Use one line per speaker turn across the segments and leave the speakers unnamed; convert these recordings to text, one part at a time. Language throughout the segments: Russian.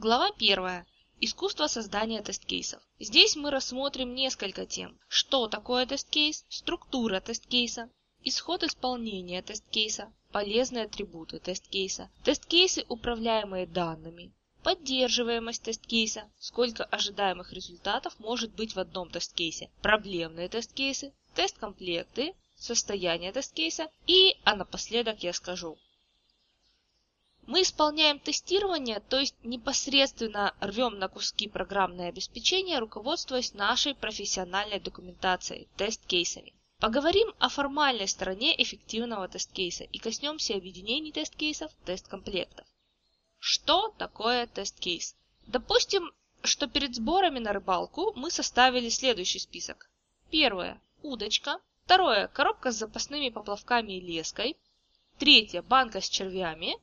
Глава 1. Искусство создания тест-кейсов. Здесь мы рассмотрим несколько тем. Что такое тест-кейс, структура тест-кейса, исход исполнения тест-кейса, полезные атрибуты тест-кейса, тест-кейсы, управляемые данными, поддерживаемость тест-кейса, сколько ожидаемых результатов может быть в одном тест-кейсе, проблемные тест-кейсы, тест-комплекты, состояние тест-кейса. И, а напоследок я скажу. Мы исполняем тестирование, то есть непосредственно рвем на куски программное обеспечение, руководствуясь нашей профессиональной документацией, тест-кейсами. Поговорим о формальной стороне эффективного тест-кейса и коснемся объединений тест-кейсов, тест-комплектов. Что такое тест-кейс? Допустим, что перед сборами на рыбалку мы составили следующий список. Первое – удочка. Второе – коробка с запасными поплавками и леской. Третье – банка с червями.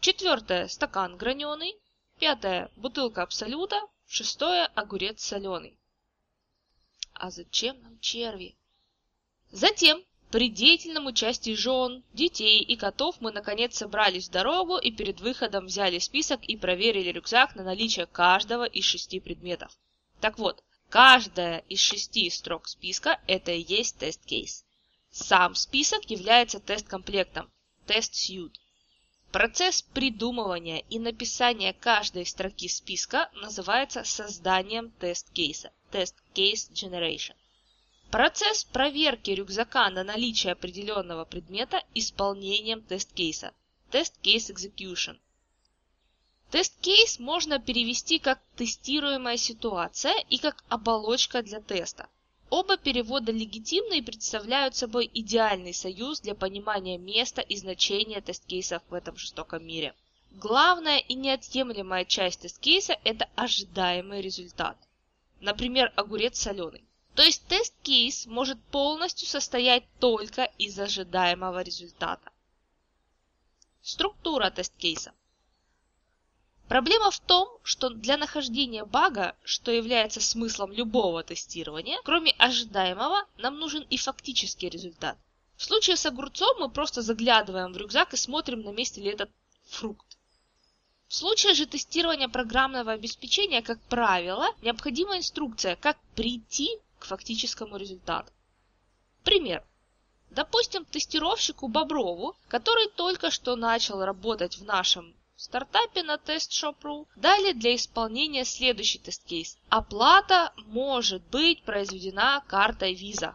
Четвертое – стакан граненый. Пятое – бутылка абсолюта. Шестое – огурец соленый. А зачем нам черви? Затем, при деятельном участии жен, детей и котов мы наконец собрались в дорогу и перед выходом взяли список и проверили рюкзак на наличие каждого из шести предметов. Так вот, каждая из шести строк списка – это и есть тест-кейс. Сам список является тест-комплектом, test suite. Процесс придумывания и написания каждой строки списка называется созданием тест-кейса, Test Case Generation. Процесс проверки рюкзака на наличие определенного предмета исполнением тест-кейса. Test case execution. Тест-кейс можно перевести как тестируемая ситуация и как оболочка для теста. Оба перевода легитимны и представляют собой идеальный союз для понимания места и значения тест-кейсов в этом жестоком мире. Главная и неотъемлемая часть тест-кейса – это ожидаемый результат. Например, огурец соленый. То есть тест-кейс может полностью состоять только из ожидаемого результата. Структура тест-кейса. Проблема в том, что для нахождения бага, что является смыслом любого тестирования, кроме ожидаемого, нам нужен и фактический результат. В случае с огурцом мы просто заглядываем в рюкзак и смотрим, на месте ли этот фрукт. В случае же тестирования программного обеспечения, как правило, необходима инструкция, как прийти к фактическому результату. Пример. Допустим, тестировщику Боброву, который только что начал работать в нашем стартапе на TestShop.ru, дали для исполнения следующий тест-кейс. Оплата может быть произведена картой Visa.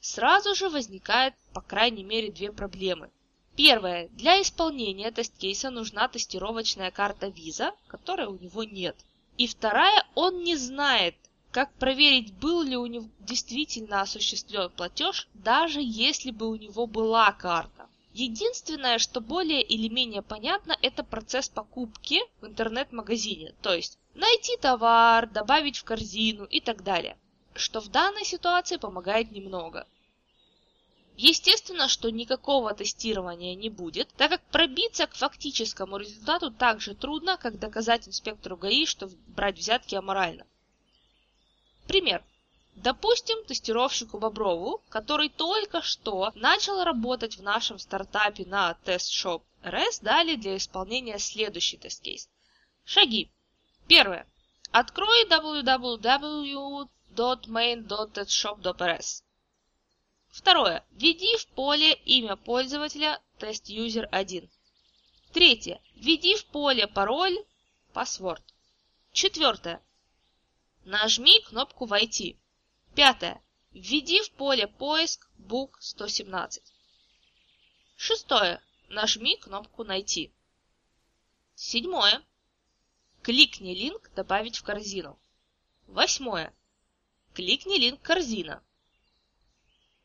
Сразу же возникает по крайней мере две проблемы. Первое. Для исполнения тест-кейса нужна тестировочная карта Visa, которой у него нет. И вторая, он не знает, как проверить, был ли у него действительно осуществлен платеж, даже если бы у него была карта? Единственное, что более или менее понятно, это процесс покупки в интернет-магазине, то есть найти товар, добавить в корзину и так далее, что в данной ситуации помогает немного. Естественно, что никакого тестирования не будет, так как пробиться к фактическому результату так же трудно, как доказать инспектору ГАИ, что брать взятки аморально. Пример. Допустим, тестировщику Боброву, который только что начал работать в нашем стартапе на TestShop RS, дали для исполнения следующий тест-кейс. Шаги. Первое. Открой www.main.testshop.rs. Второе. Введи в поле имя пользователя TestUser1. Третье. Введи в поле пароль, password. Четвертое. Нажми кнопку «Войти». Пятое. Введи в поле «Поиск» Book 117. Шестое. Нажми кнопку «Найти». Седьмое. Кликни линк «Добавить в корзину». Восьмое. Кликни линк «Корзина».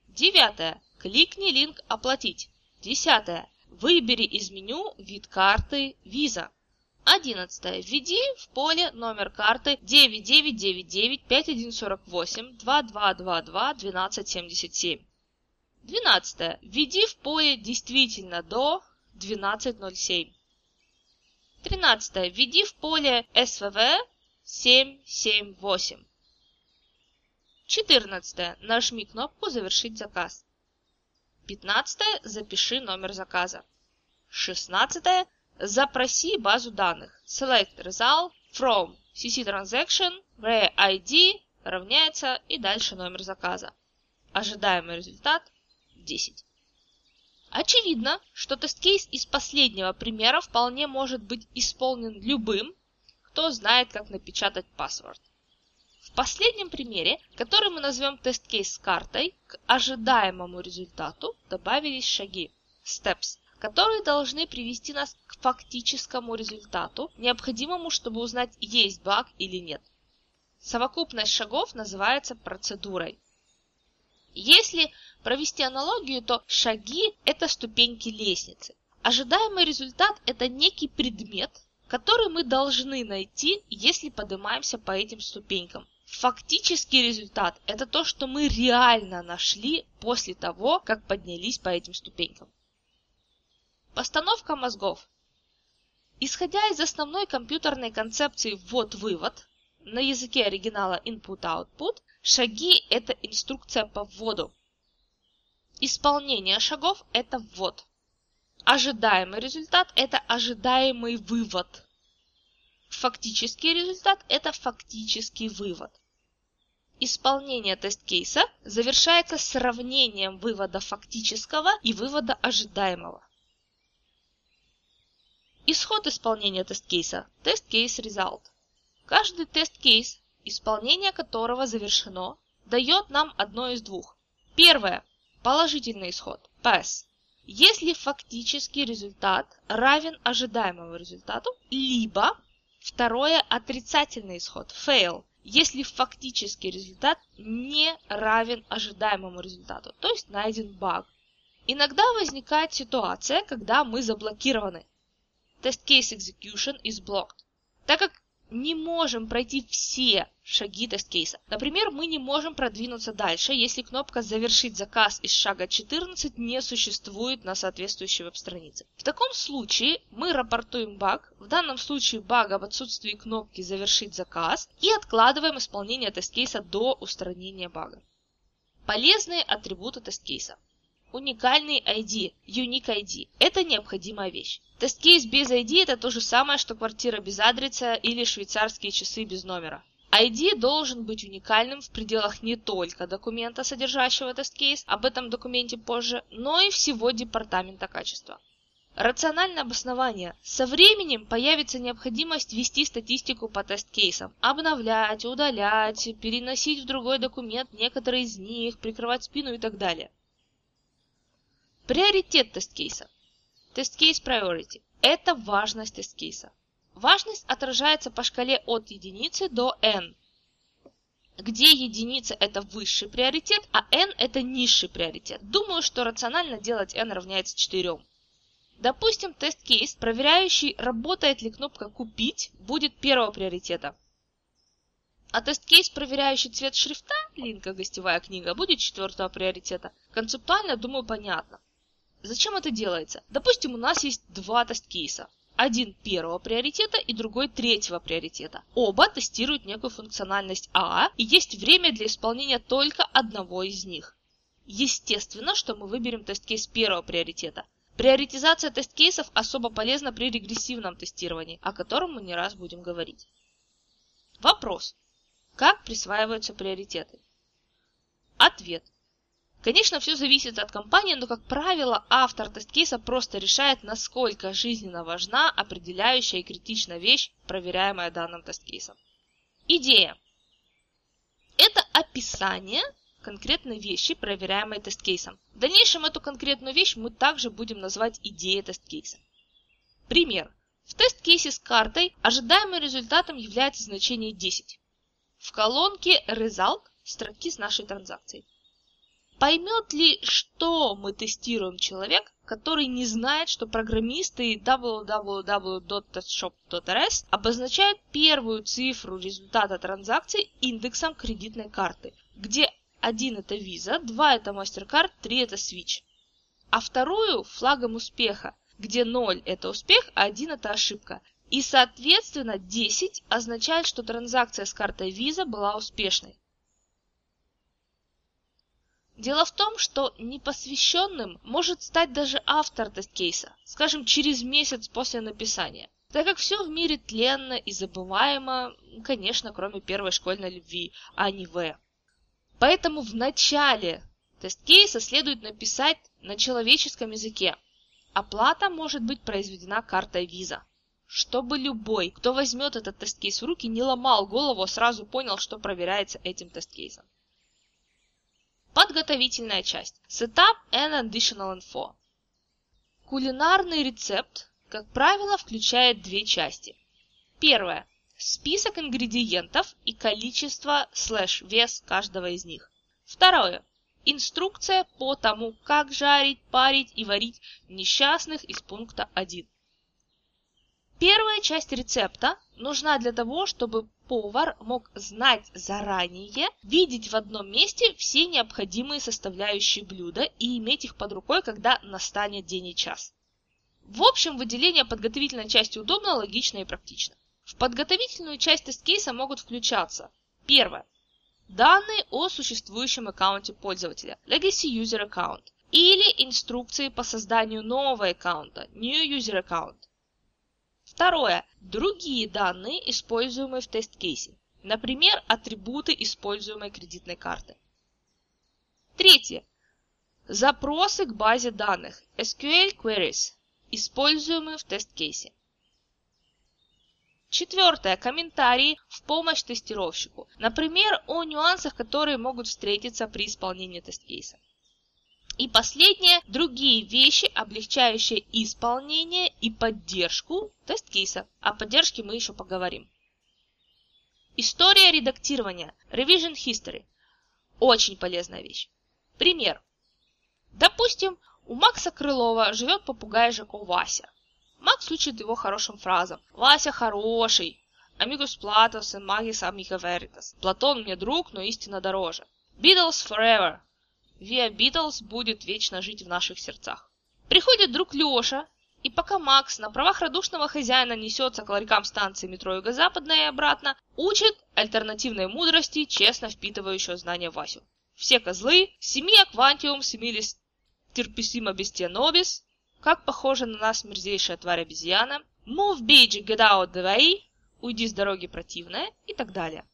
Девятое. Кликни линк «Оплатить». Десятое. Выбери из меню вид карты Visa. 11. Введи в поле номер карты 9999-5148-2222-1277. 12. Введи в поле действительно до 1207. 13. Введи в поле СВВ 778. 14. Нажми кнопку «Завершить заказ». 15. Запиши номер заказа. 16. Запроси базу данных. Select result from CC transaction where ID равняется и дальше номер заказа. Ожидаемый результат 10. Очевидно, что тест-кейс из последнего примера вполне может быть исполнен любым, кто знает, как напечатать паспорт. В последнем примере, который мы назовем тест-кейс с картой, к ожидаемому результату добавились шаги, steps, которые должны привести нас фактическому результату, необходимому, чтобы узнать, есть баг или нет. Совокупность шагов называется процедурой. Если провести аналогию, то шаги – это ступеньки лестницы. Ожидаемый результат – это некий предмет, который мы должны найти, если поднимаемся по этим ступенькам. Фактический результат – это то, что мы реально нашли после того, как поднялись по этим ступенькам. Постановка мозгов. Исходя из основной компьютерной концепции ввод-вывод, на языке оригинала input-output, шаги – это инструкция по вводу. Исполнение шагов – это ввод. Ожидаемый результат – это ожидаемый вывод. Фактический результат – это фактический вывод. Исполнение тест-кейса завершается сравнением вывода фактического и вывода ожидаемого. Исход исполнения тест-кейса. Test case result. Каждый тест-кейс, исполнение которого завершено, дает нам одно из двух. Первое. Положительный исход. Pass. Если фактический результат равен ожидаемому результату, либо второе отрицательный исход. Fail. Если фактический результат не равен ожидаемому результату, то есть найден баг. Иногда возникает ситуация, когда мы заблокированы test case execution is blocked, так как не можем пройти все шаги тест-кейса. Например, мы не можем продвинуться дальше, если кнопка «Завершить заказ» из шага 14 не существует на соответствующей веб-странице. В таком случае мы рапортуем баг, в данном случае бага в отсутствии кнопки «Завершить заказ» и откладываем исполнение тест-кейса до устранения бага. Полезные атрибуты тест-кейса. Уникальный ID, Unique ID – это необходимая вещь. Тест-кейс без ID – это то же самое, что квартира без адреса или швейцарские часы без номера. ID должен быть уникальным в пределах не только документа, содержащего тест-кейс, об этом документе позже, но и всего департамента качества. Рациональное обоснование. Со временем появится необходимость вести статистику по тест-кейсам, обновлять, удалять, переносить в другой документ некоторые из них, прикрывать спину и так далее. Приоритет тест-кейса. Test case priority – это важность тест-кейса. Важность отражается по шкале от единицы до n, где единица – это высший приоритет, а n – это низший приоритет. Думаю, что рационально делать n равняется 4. Допустим, тест-кейс, проверяющий, работает ли кнопка «Купить», будет первого приоритета. А тест-кейс, проверяющий цвет шрифта, линка «Гостевая книга», будет четвертого приоритета. Концептуально, думаю, понятно. Зачем это делается? Допустим, у нас есть два тест-кейса. Один первого приоритета и другой третьего приоритета. Оба тестируют некую функциональность А, и есть время для исполнения только одного из них. Естественно, что мы выберем тест-кейс первого приоритета. Приоритизация тест-кейсов особо полезна при регрессивном тестировании, о котором мы не раз будем говорить. Вопрос. Как присваиваются приоритеты? Ответ. Конечно, все зависит от компании, но, как правило, автор тест-кейса просто решает, насколько жизненно важна определяющая и критичная вещь, проверяемая данным тест-кейсом. Идея. Это описание конкретной вещи, проверяемой тест-кейсом. В дальнейшем эту конкретную вещь мы также будем называть идеей тест-кейса. Пример. В тест-кейсе с картой ожидаемым результатом является значение 10. В колонке Result строки с нашей транзакцией. Поймет ли, что мы тестируем человек, который не знает, что программисты www.testshop.rs обозначают первую цифру результата транзакции индексом кредитной карты, где один это Visa, два это MasterCard, три это Switch. А вторую флагом успеха, где 0 это успех, а 1 это ошибка. И соответственно 10 означает, что транзакция с картой Visa была успешной. Дело в том, что непосвященным может стать даже автор тест-кейса, скажем, через месяц после написания. так как все в мире тленно и забываемо, конечно, кроме первой школьной любви, а не В. Поэтому в начале тест-кейса следует написать на человеческом языке. Оплата может быть произведена картой Visa. Чтобы любой, кто возьмет этот тест-кейс в руки, не ломал голову, а сразу понял, что проверяется этим тест-кейсом. Подготовительная часть. Setup and Additional Info. Кулинарный рецепт, как правило, включает две части. Первое список ингредиентов и количество слэш вес каждого из них. Второе. Инструкция по тому, как жарить, парить и варить несчастных из пункта 1. Первая часть рецепта нужна для того, чтобы повар мог знать заранее, видеть в одном месте все необходимые составляющие блюда и иметь их под рукой, когда настанет день и час. В общем, выделение подготовительной части удобно, логично и практично. В подготовительную часть тест-кейса могут включаться Первое. Данные о существующем аккаунте пользователя Legacy User Account или инструкции по созданию нового аккаунта New User Account. Второе. Другие данные, используемые в тест-кейсе. Например, атрибуты используемой кредитной карты. Третье. Запросы к базе данных SQL Queries, используемые в тест-кейсе. Четвертое. Комментарии в помощь тестировщику. Например, о нюансах, которые могут встретиться при исполнении тест-кейса. И последнее. Другие вещи, облегчающие исполнение и поддержку тест-кейса. О поддержке мы еще поговорим. История редактирования. Revision History. Очень полезная вещь. Пример. Допустим, у Макса Крылова живет попугай Жако Вася. Макс учит его хорошим фразам. «Вася хороший!» «Амигус Платос и магис амиго веритас». «Платон мне друг, но истина дороже». «Beatles forever!» «Via Beatles будет вечно жить в наших сердцах». Приходит друг Леша, и пока Макс на правах радушного хозяина несется к ларькам станции метро Юго-Западная и обратно, учит альтернативной мудрости, честно впитывающего знания Васю. Все козлы, семья Квантиум, семилис терписима бестианобис, как похожа на нас мерзейшая тварь обезьяна, move bitch, get out the way, уйди с дороги противная и так далее.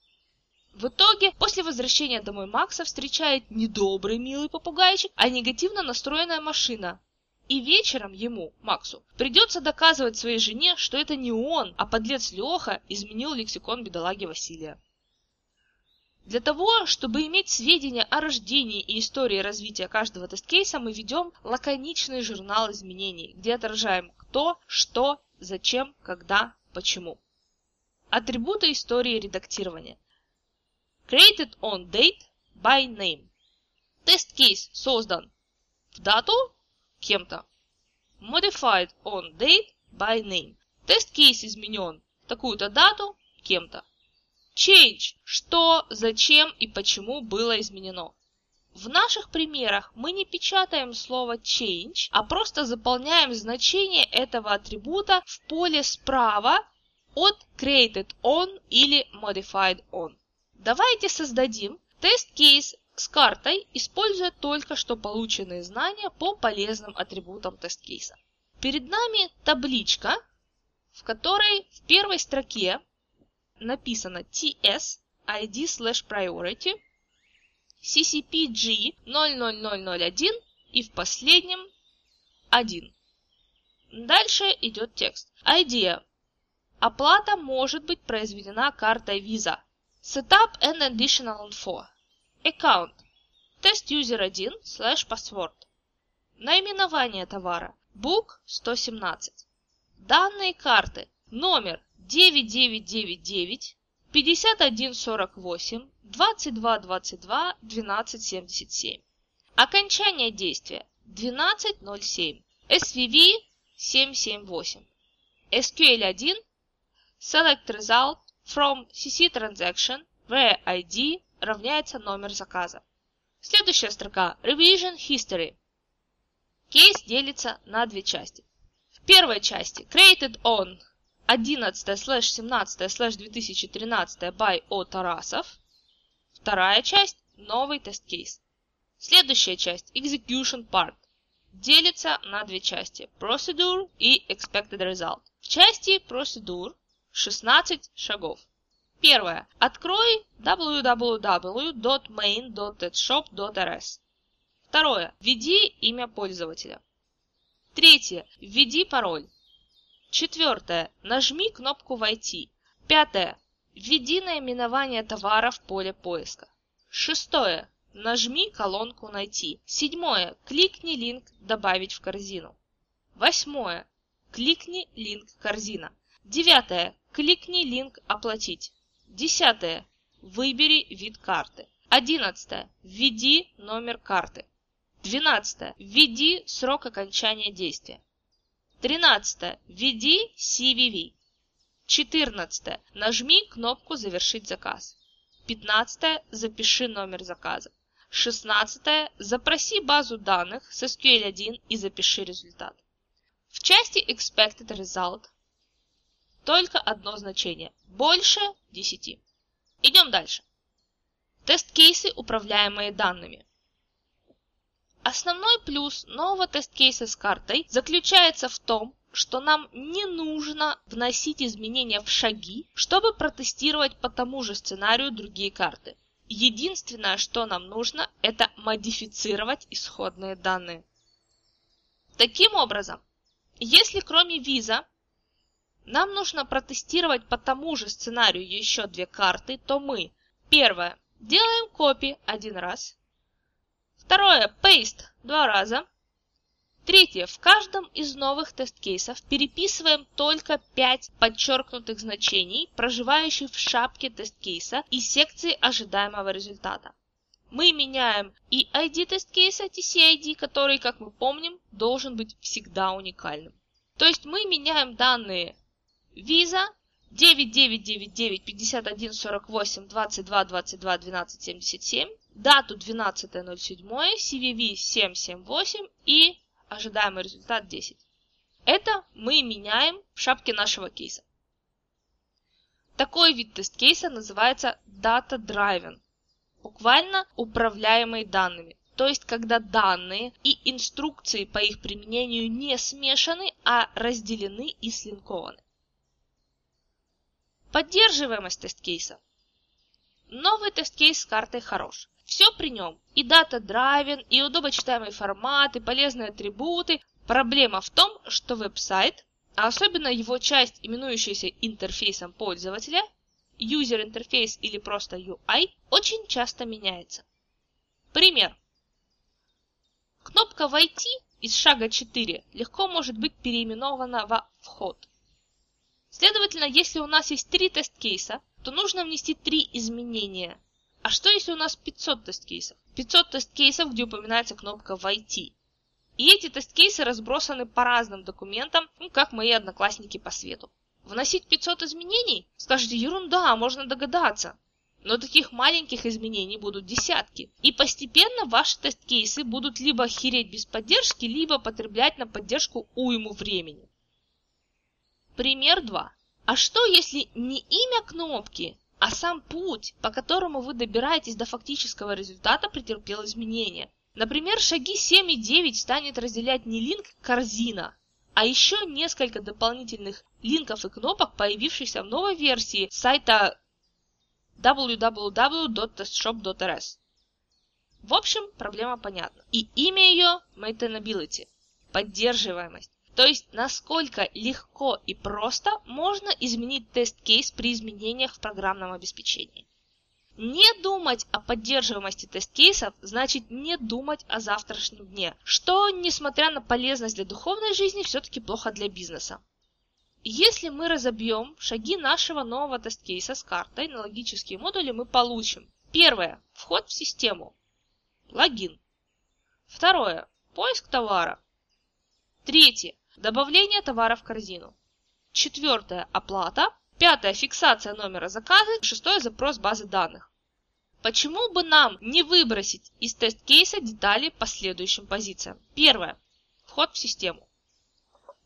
В итоге, после возвращения домой Макса встречает не добрый милый попугайчик, а негативно настроенная машина. И вечером ему, Максу, придется доказывать своей жене, что это не он, а подлец Леха изменил лексикон бедолаги Василия. Для того, чтобы иметь сведения о рождении и истории развития каждого тест-кейса, мы ведем лаконичный журнал изменений, где отражаем кто, что, зачем, когда, почему. Атрибуты истории редактирования. Created on date by name. Тест-кейс создан в дату кем-то. Modified on date by name. Тест-кейс изменен в такую-то дату кем-то. Change – что, зачем и почему было изменено. В наших примерах мы не печатаем слово change, а просто заполняем значение этого атрибута в поле справа от created on или modified on. Давайте создадим тест-кейс с картой, используя только что полученные знания по полезным атрибутам тест-кейса. Перед нами табличка, в которой в первой строке написано TS ID slash priority CCPG 00001 и в последнем 1. Дальше идет текст. Idea. Оплата может быть произведена картой Visa. Setup and additional info. Account. Тест user 1 slash password. Наименование товара. Book 117. Данные карты. Номер 9999 5148 2222 1277. Окончание действия 1207. SVV 778. SQL1 Select Result from CC Transaction where ID равняется номер заказа. Следующая строка Revision History. Кейс делится на две части. В первой части Created on 11-17-2013 by O. Тарасов. Вторая часть – новый тест-кейс. Следующая часть – Execution Part. делится на две части – Procedure и Expected Result. В части Procedure 16 шагов. Первое. Открой www.main.shop.rs. Второе. Введи имя пользователя. Третье. Введи пароль. Четвертое. Нажми кнопку «Войти». Пятое. Введи наименование товара в поле поиска. Шестое. Нажми колонку «Найти». Седьмое. Кликни линк «Добавить в корзину». Восьмое. Кликни линк «Корзина». Девятое. Кликни линк «Оплатить». Десятое. Выбери вид карты. Одиннадцатое. Введи номер карты. Двенадцатое. Введи срок окончания действия. Тринадцатое. Введи CVV. Четырнадцатое. Нажми кнопку «Завершить заказ». Пятнадцатое. Запиши номер заказа. Шестнадцатое. Запроси базу данных с SQL1 и запиши результат. В части Expected Result только одно значение – больше 10. Идем дальше. Тест-кейсы, управляемые данными. Основной плюс нового тест-кейса с картой заключается в том, что нам не нужно вносить изменения в шаги, чтобы протестировать по тому же сценарию другие карты. Единственное, что нам нужно, это модифицировать исходные данные. Таким образом, если кроме виза нам нужно протестировать по тому же сценарию еще две карты, то мы, первое, делаем копи один раз, второе, paste два раза, Третье. В каждом из новых тест-кейсов переписываем только 5 подчеркнутых значений, проживающих в шапке тест-кейса и секции ожидаемого результата. Мы меняем и ID тест-кейса TCID, который, как мы помним, должен быть всегда уникальным. То есть мы меняем данные виза 9999 51 48 22 22 12 77, дату 12.07, CVV 778 и ожидаемый результат 10. Это мы меняем в шапке нашего кейса. Такой вид тест-кейса называется Data Driven, буквально управляемый данными. То есть, когда данные и инструкции по их применению не смешаны, а разделены и слинкованы. Поддерживаемость тест-кейса. Новый тест-кейс с картой хорош. Все при нем. И дата драйвен, и удобочитаемый формат, и полезные атрибуты. Проблема в том, что веб-сайт, а особенно его часть, именующаяся интерфейсом пользователя, user interface или просто UI, очень часто меняется. Пример. Кнопка «Войти» из шага 4 легко может быть переименована во «Вход». Следовательно, если у нас есть три тест-кейса, то нужно внести три изменения – а что если у нас 500 тест-кейсов? 500 тест-кейсов, где упоминается кнопка «Войти». И эти тест-кейсы разбросаны по разным документам, ну, как мои одноклассники по свету. Вносить 500 изменений? Скажете, ерунда, можно догадаться. Но таких маленьких изменений будут десятки. И постепенно ваши тест-кейсы будут либо хереть без поддержки, либо потреблять на поддержку уйму времени. Пример 2. А что если не имя кнопки, а сам путь, по которому вы добираетесь до фактического результата, претерпел изменения. Например, шаги 7 и 9 станет разделять не линк корзина, а еще несколько дополнительных линков и кнопок, появившихся в новой версии сайта www.testshop.rs. В общем, проблема понятна. И имя ее Maintainability – поддерживаемость. То есть, насколько легко и просто можно изменить тест-кейс при изменениях в программном обеспечении. Не думать о поддерживаемости тест-кейсов значит не думать о завтрашнем дне, что, несмотря на полезность для духовной жизни, все-таки плохо для бизнеса. Если мы разобьем шаги нашего нового тест-кейса с картой на логические модули, мы получим Первое. Вход в систему. Логин. Второе. Поиск товара. Третье. Добавление товара в корзину. Четвертое – оплата. Пятое – фиксация номера заказа. Шестое – запрос базы данных. Почему бы нам не выбросить из тест-кейса детали по следующим позициям? Первое. Вход в систему.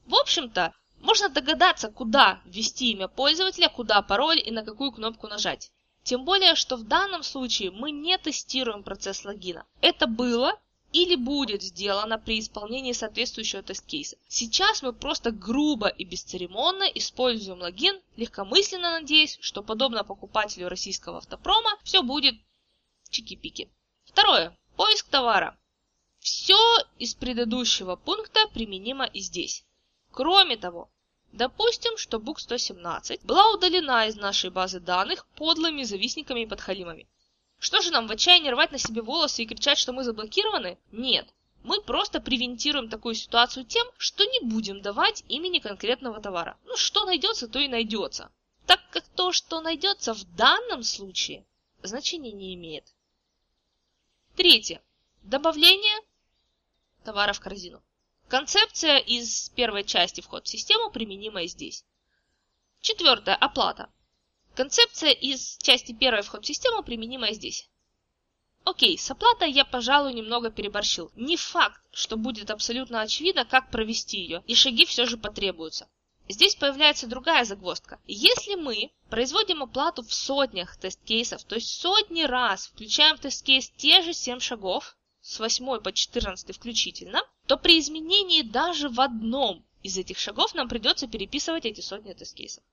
В общем-то, можно догадаться, куда ввести имя пользователя, куда пароль и на какую кнопку нажать. Тем более, что в данном случае мы не тестируем процесс логина. Это было или будет сделано при исполнении соответствующего тест-кейса. Сейчас мы просто грубо и бесцеремонно используем логин, легкомысленно надеясь, что подобно покупателю российского автопрома все будет чики-пики. Второе. Поиск товара. Все из предыдущего пункта применимо и здесь. Кроме того, допустим, что book 117 была удалена из нашей базы данных подлыми завистниками и подхалимами. Что же нам в отчаянии рвать на себе волосы и кричать, что мы заблокированы? Нет. Мы просто превентируем такую ситуацию тем, что не будем давать имени конкретного товара. Ну, что найдется, то и найдется. Так как то, что найдется в данном случае, значения не имеет. Третье. Добавление товара в корзину. Концепция из первой части вход в систему применима и здесь. Четвертое. Оплата. Концепция из части первой вход в систему применима и здесь. Окей, с оплатой я, пожалуй, немного переборщил. Не факт, что будет абсолютно очевидно, как провести ее, и шаги все же потребуются. Здесь появляется другая загвоздка. Если мы производим оплату в сотнях тест-кейсов, то есть сотни раз включаем в тест-кейс те же 7 шагов, с 8 по 14 включительно, то при изменении даже в одном из этих шагов нам придется переписывать эти сотни тест-кейсов.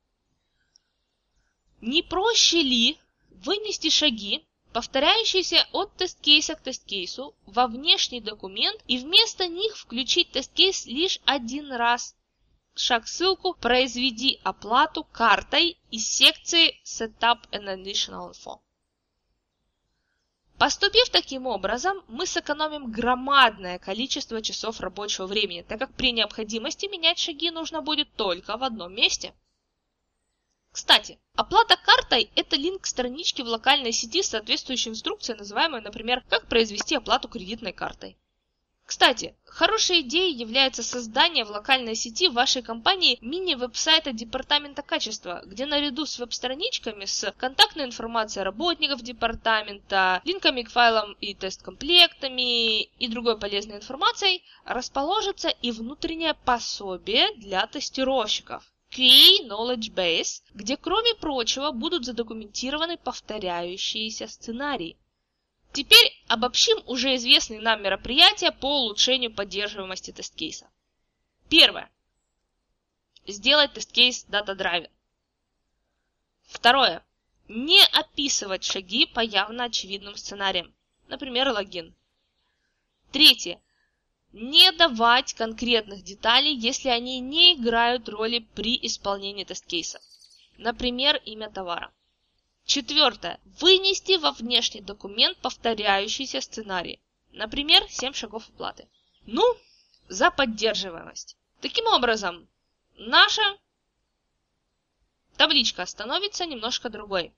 Не проще ли вынести шаги, повторяющиеся от тест-кейса к тест-кейсу, во внешний документ и вместо них включить тест-кейс лишь один раз? Шаг-ссылку «Произведи оплату картой» из секции Setup and Additional Info. Поступив таким образом, мы сэкономим громадное количество часов рабочего времени, так как при необходимости менять шаги нужно будет только в одном месте. Кстати, оплата картой – это линк к страничке в локальной сети с соответствующей инструкцией, называемой, например, «Как произвести оплату кредитной картой». Кстати, хорошей идеей является создание в локальной сети вашей компании мини-веб-сайта Департамента качества, где наряду с веб-страничками с контактной информацией работников департамента, линками к файлам и тест-комплектами и другой полезной информацией расположится и внутреннее пособие для тестировщиков. QA Knowledge Base, где кроме прочего будут задокументированы повторяющиеся сценарии. Теперь обобщим уже известные нам мероприятия по улучшению поддерживаемости тест-кейса. Первое. Сделать тест-кейс дата-драйвен. Второе. Не описывать шаги по явно очевидным сценариям, например, логин. Третье не давать конкретных деталей, если они не играют роли при исполнении тест-кейса. Например, имя товара. Четвертое. Вынести во внешний документ повторяющийся сценарий. Например, 7 шагов оплаты. Ну, за поддерживаемость. Таким образом, наша табличка становится немножко другой.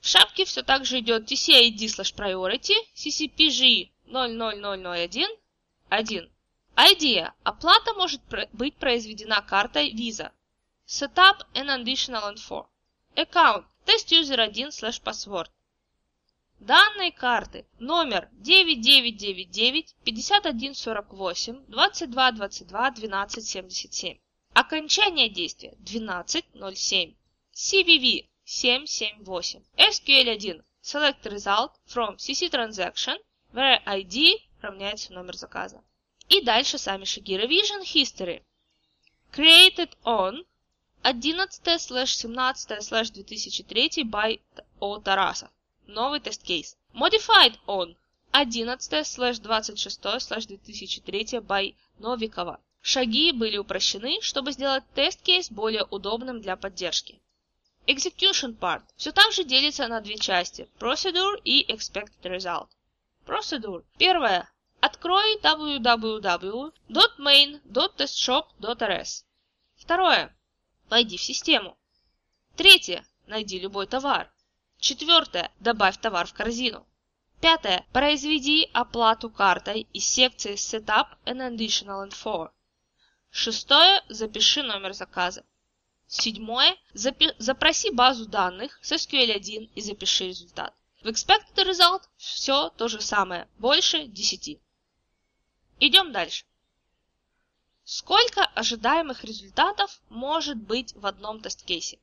В шапке все так же идет TCID slash priority, CCPG 00001, 1. Idea. Оплата может быть произведена картой Visa. Setup and additional info. Account. Тест user 1 slash password. Данные карты. Номер 9999 5148 22 22 12 77. Окончание действия 12.07. CVV 778. SQL 1. Select result from CC transaction where ID равняется номер заказа. И дальше сами шаги. Revision History. Created on 11-17-2003 by O. Тарасов. Новый тест-кейс. Modified on 11-26-2003 by Новикова. Шаги были упрощены, чтобы сделать тест-кейс более удобным для поддержки. Execution part все так же делится на две части – Procedure и Expected Result. Procedure. Первое Открой www.main.testshop.rs. Второе. Войди в систему. Третье. Найди любой товар. Четвертое. Добавь товар в корзину. Пятое. Произведи оплату картой из секции Setup and Additional Info. Шестое. Запиши номер заказа. Седьмое. Запи запроси базу данных с SQL1 и запиши результат. В Expected Result все то же самое, больше 10. Идем дальше. Сколько ожидаемых результатов может быть в одном тест-кейсе?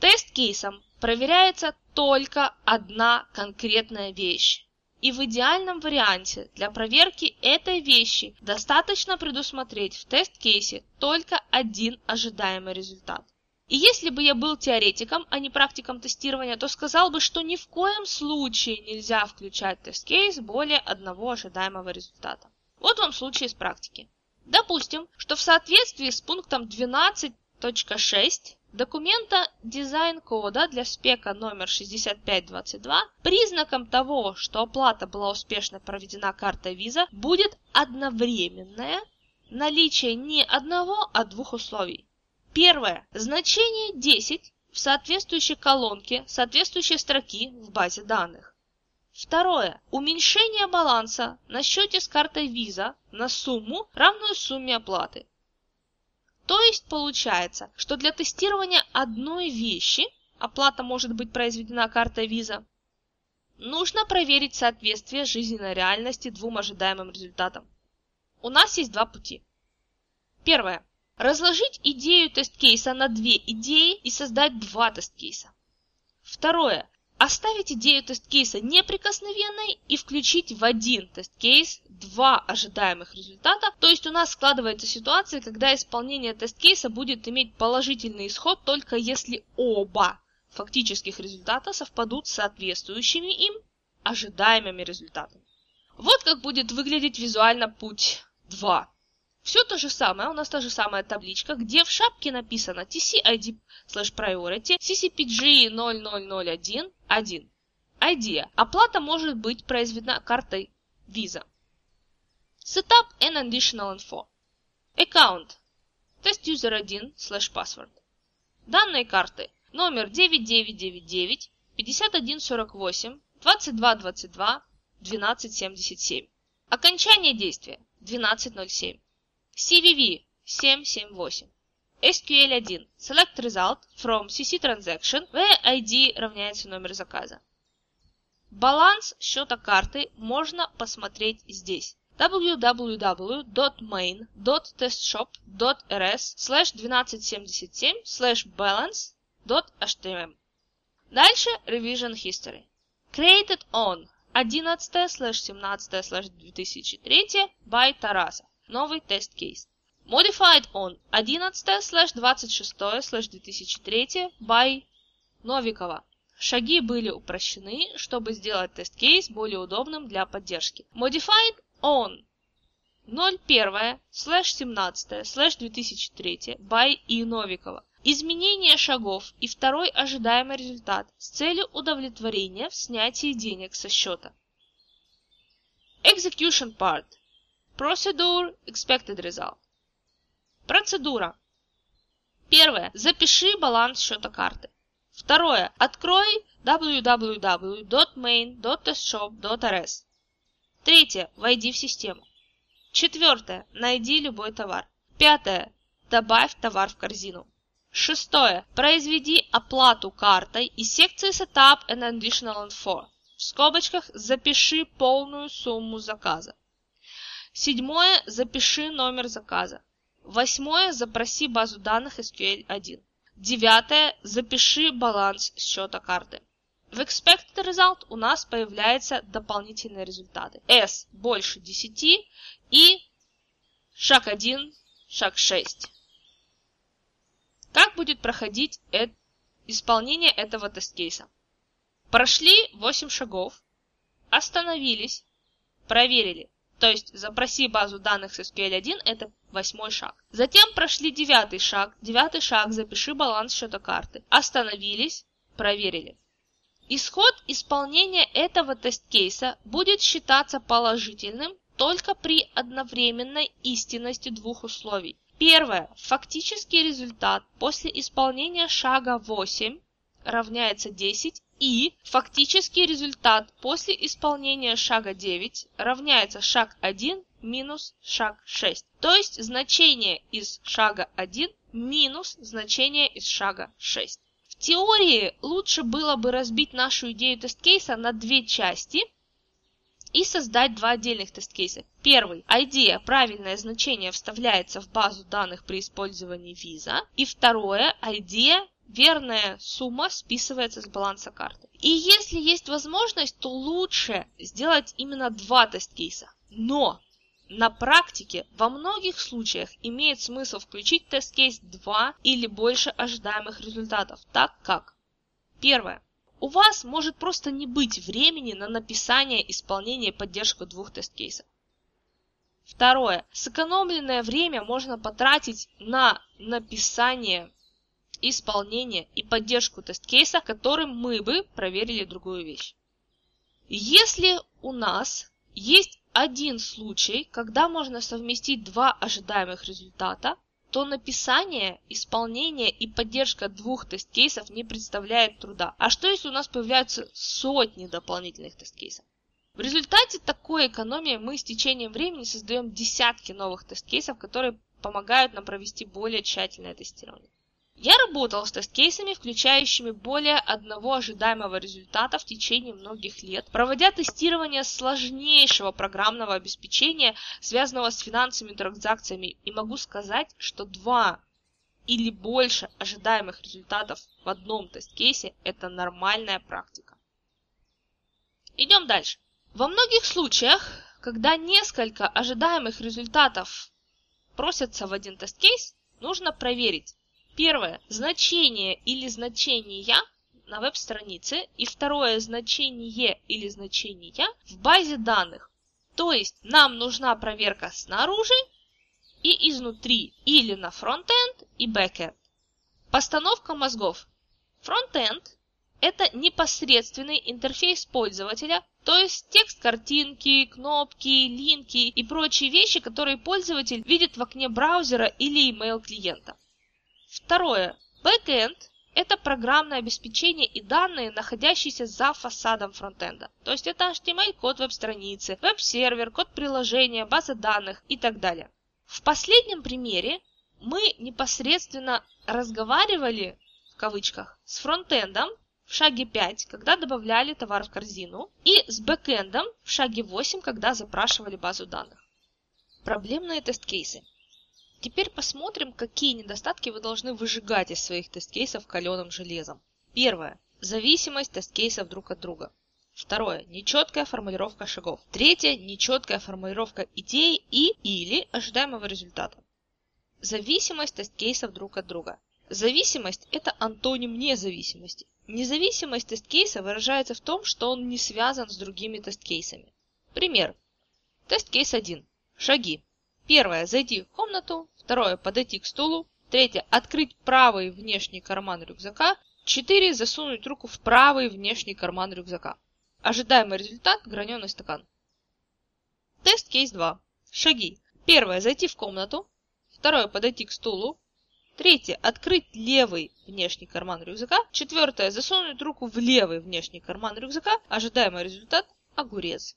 Тест-кейсом проверяется только одна конкретная вещь. И в идеальном варианте для проверки этой вещи достаточно предусмотреть в тест-кейсе только один ожидаемый результат. И если бы я был теоретиком, а не практиком тестирования, то сказал бы, что ни в коем случае нельзя включать тест-кейс более одного ожидаемого результата. Вот вам случай из практики. Допустим, что в соответствии с пунктом 12.6 документа дизайн-кода для спека номер 6522 признаком того, что оплата была успешно проведена картой Visa, будет одновременное наличие не одного, а двух условий. Первое. Значение 10 в соответствующей колонке соответствующей строки в базе данных. Второе. Уменьшение баланса на счете с картой Visa на сумму, равную сумме оплаты. То есть получается, что для тестирования одной вещи, оплата может быть произведена картой Visa, нужно проверить соответствие жизненной реальности двум ожидаемым результатам. У нас есть два пути. Первое. Разложить идею тест-кейса на две идеи и создать два тест-кейса. Второе. Оставить идею тест-кейса неприкосновенной и включить в один тест-кейс два ожидаемых результата. То есть у нас складывается ситуация, когда исполнение тест-кейса будет иметь положительный исход только если оба фактических результата совпадут с соответствующими им ожидаемыми результатами. Вот как будет выглядеть визуально путь 2. Все то же самое, у нас та же самая табличка, где в шапке написано TCID slash priority CCPG 0001 1. Idea. Оплата может быть произведена картой Visa. Setup and additional info. Account. Test user 1 slash password. Данные карты. Номер 9999 5148 2222 1277. Окончание действия 1207. CVV 778. SQL1. Select result from CC transaction, where ID равняется номер заказа. Баланс счета карты можно посмотреть здесь www.main.testshop.rs slash 1277 slash balance.html. Дальше Revision History. Created on 11 slash 17 slash 2003 by Tarasa. Новый тест-кейс. Modified on 11 slash 26 slash 2003 by Новикова. Шаги были упрощены, чтобы сделать тест-кейс более удобным для поддержки. Modified on 01 slash 17 slash 2003 by И. Новикова. Изменение шагов и второй ожидаемый результат с целью удовлетворения в снятии денег со счета. Execution part. Procedure expected result. Процедура. Первое. Запиши баланс счета карты. Второе. Открой www.main.testshop.rs. Третье. Войди в систему. Четвертое. Найди любой товар. Пятое. Добавь товар в корзину. Шестое. Произведи оплату картой из секции Setup and Additional Info. В скобочках запиши полную сумму заказа. Седьмое. Запиши номер заказа. Восьмое. Запроси базу данных SQL1. Девятое. Запиши баланс счета карты. В Expected Result у нас появляются дополнительные результаты. S больше 10 и шаг 1, шаг 6. Как будет проходить исполнение этого тест-кейса? Прошли 8 шагов, остановились, проверили, то есть запроси базу данных с SQL1 это восьмой шаг. Затем прошли девятый шаг. Девятый шаг запиши баланс счета карты. Остановились, проверили. Исход исполнения этого тест-кейса будет считаться положительным только при одновременной истинности двух условий. Первое. Фактический результат после исполнения шага 8 равняется 10 и фактический результат после исполнения шага 9 равняется шаг 1 минус шаг 6. То есть значение из шага 1 минус значение из шага 6. В теории лучше было бы разбить нашу идею тест-кейса на две части и создать два отдельных тест-кейса. Первый. Идея, правильное значение вставляется в базу данных при использовании виза. И второе. Идея, верная сумма списывается с баланса карты. И если есть возможность, то лучше сделать именно два тест-кейса. Но на практике во многих случаях имеет смысл включить тест-кейс 2 или больше ожидаемых результатов, так как Первое. У вас может просто не быть времени на написание, исполнение и поддержку двух тест-кейсов. Второе. Сэкономленное время можно потратить на написание, исполнение и поддержку тест-кейса, которым мы бы проверили другую вещь. Если у нас есть один случай, когда можно совместить два ожидаемых результата, то написание, исполнение и поддержка двух тест-кейсов не представляет труда. А что если у нас появляются сотни дополнительных тест-кейсов? В результате такой экономии мы с течением времени создаем десятки новых тест-кейсов, которые помогают нам провести более тщательное тестирование. Я работал с тест-кейсами, включающими более одного ожидаемого результата в течение многих лет, проводя тестирование сложнейшего программного обеспечения, связанного с финансовыми транзакциями, и могу сказать, что два или больше ожидаемых результатов в одном тест-кейсе – это нормальная практика. Идем дальше. Во многих случаях, когда несколько ожидаемых результатов просятся в один тест-кейс, нужно проверить, Первое – значение или значения на веб-странице. И второе – значение или значения в базе данных. То есть нам нужна проверка снаружи и изнутри, или на фронтенд и бэкенд. Постановка мозгов. Фронтенд – это непосредственный интерфейс пользователя, то есть текст картинки, кнопки, линки и прочие вещи, которые пользователь видит в окне браузера или email клиента. Второе. Backend – это программное обеспечение и данные, находящиеся за фасадом фронтенда. То есть это HTML-код веб-страницы, веб-сервер, код приложения, база данных и так далее. В последнем примере мы непосредственно разговаривали, в кавычках, с фронтендом в шаге 5, когда добавляли товар в корзину, и с бэкэндом в шаге 8, когда запрашивали базу данных. Проблемные тест-кейсы. Теперь посмотрим, какие недостатки вы должны выжигать из своих тест-кейсов каленым железом. Первое. Зависимость тест-кейсов друг от друга. Второе. Нечеткая формулировка шагов. Третье. Нечеткая формулировка идеи и или ожидаемого результата. Зависимость тест-кейсов друг от друга. Зависимость – это антоним независимости. Независимость тест-кейса выражается в том, что он не связан с другими тест-кейсами. Пример. Тест-кейс 1. Шаги. Первое – зайти в комнату. Второе – подойти к стулу. Третье – открыть правый внешний карман рюкзака. Четыре – засунуть руку в правый внешний карман рюкзака. Ожидаемый результат – граненый стакан. Тест кейс 2. Шаги. Первое – зайти в комнату. Второе – подойти к стулу. Третье – открыть левый внешний карман рюкзака. Четвертое – засунуть руку в левый внешний карман рюкзака. Ожидаемый результат – огурец.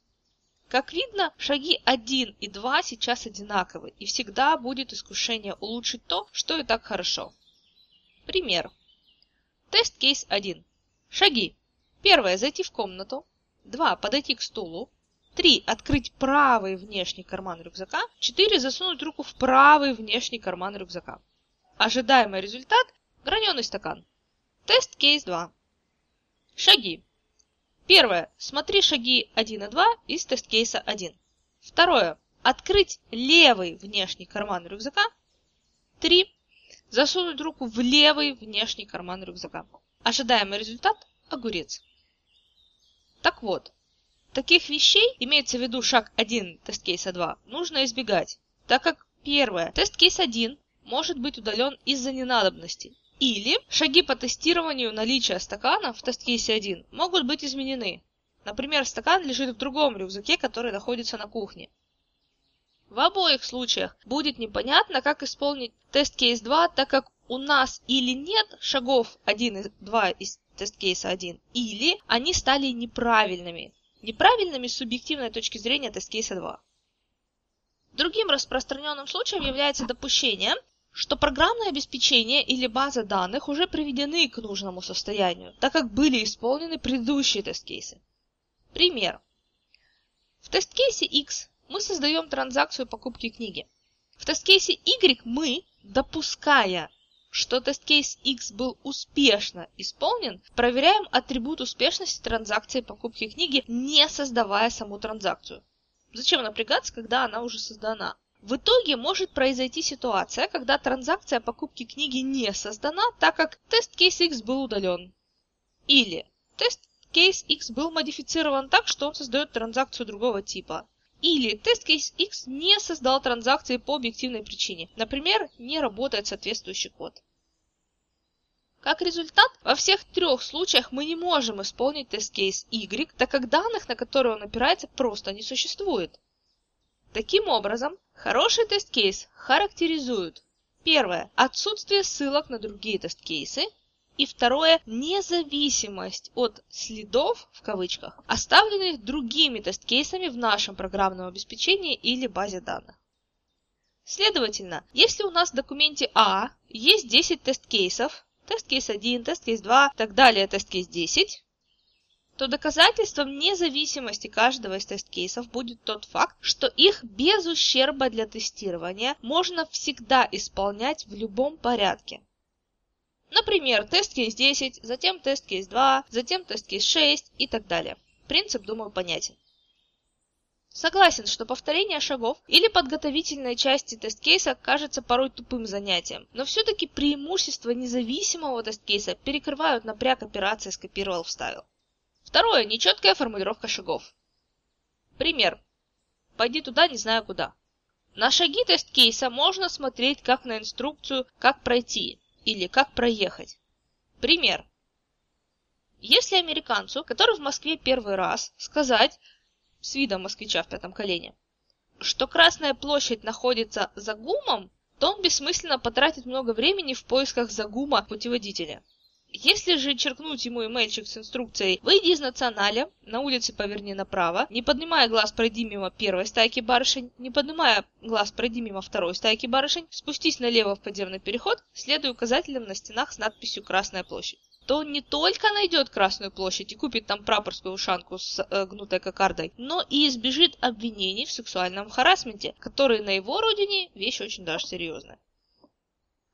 Как видно, шаги 1 и 2 сейчас одинаковы, и всегда будет искушение улучшить то, что и так хорошо. Пример. Тест-кейс 1. Шаги. Первое. Зайти в комнату. 2. Подойти к стулу. 3. Открыть правый внешний карман рюкзака. 4. Засунуть руку в правый внешний карман рюкзака. Ожидаемый результат – граненый стакан. Тест-кейс 2. Шаги. Первое. Смотри шаги 1 и 2 из тест-кейса 1. Второе. Открыть левый внешний карман рюкзака. 3. Засунуть руку в левый внешний карман рюкзака. Ожидаемый результат – огурец. Так вот, таких вещей, имеется в виду шаг 1 тест-кейса 2, нужно избегать, так как первое, тест-кейс 1 может быть удален из-за ненадобности, или шаги по тестированию наличия стакана в тест-кейсе 1 могут быть изменены. Например, стакан лежит в другом рюкзаке, который находится на кухне. В обоих случаях будет непонятно, как исполнить тест-кейс 2, так как у нас или нет шагов 1 и 2 из тест-кейса 1, или они стали неправильными. Неправильными с субъективной точки зрения тест-кейса 2. Другим распространенным случаем является допущение, что программное обеспечение или база данных уже приведены к нужному состоянию, так как были исполнены предыдущие тест-кейсы. Пример. В тест-кейсе X мы создаем транзакцию покупки книги. В тест-кейсе Y мы, допуская что тест-кейс X был успешно исполнен, проверяем атрибут успешности транзакции покупки книги, не создавая саму транзакцию. Зачем напрягаться, когда она уже создана? В итоге может произойти ситуация, когда транзакция покупки книги не создана, так как тест-кейс X был удален. Или тест-кейс X был модифицирован так, что он создает транзакцию другого типа. Или тест-кейс X не создал транзакции по объективной причине. Например, не работает соответствующий код. Как результат, во всех трех случаях мы не можем исполнить тест-кейс Y, так как данных, на которые он опирается, просто не существует. Таким образом, хороший тест-кейс характеризует первое – отсутствие ссылок на другие тест-кейсы, и второе – независимость от «следов», в кавычках, оставленных другими тест-кейсами в нашем программном обеспечении или базе данных. Следовательно, если у нас в документе А есть 10 тест-кейсов, тест-кейс 1, тест-кейс 2, так далее, тест-кейс 10, то доказательством независимости каждого из тест-кейсов будет тот факт, что их без ущерба для тестирования можно всегда исполнять в любом порядке. Например, тест-кейс 10, затем тест-кейс 2, затем тест-кейс 6 и так далее. Принцип, думаю, понятен. Согласен, что повторение шагов или подготовительной части тест-кейса кажется порой тупым занятием, но все-таки преимущества независимого тест-кейса перекрывают напряг операции «скопировал-вставил». Второе. Нечеткая формулировка шагов. Пример. Пойди туда, не знаю куда. На шаги тест-кейса можно смотреть как на инструкцию «Как пройти», или как проехать. Пример. Если американцу, который в Москве первый раз, сказать, с видом москвича в пятом колене, что Красная площадь находится за ГУМом, то он бессмысленно потратит много времени в поисках за ГУМа путеводителя. Если же черкнуть ему имейльчик с инструкцией «Выйди из националя, на улице поверни направо, не поднимая глаз пройди мимо первой стайки барышень, не поднимая глаз пройди мимо второй стайки барышень, спустись налево в подземный переход, следуй указателям на стенах с надписью «Красная площадь», то он не только найдет Красную площадь и купит там прапорскую ушанку с э, гнутой кокардой, но и избежит обвинений в сексуальном харасменте, которые на его родине вещь очень даже серьезная.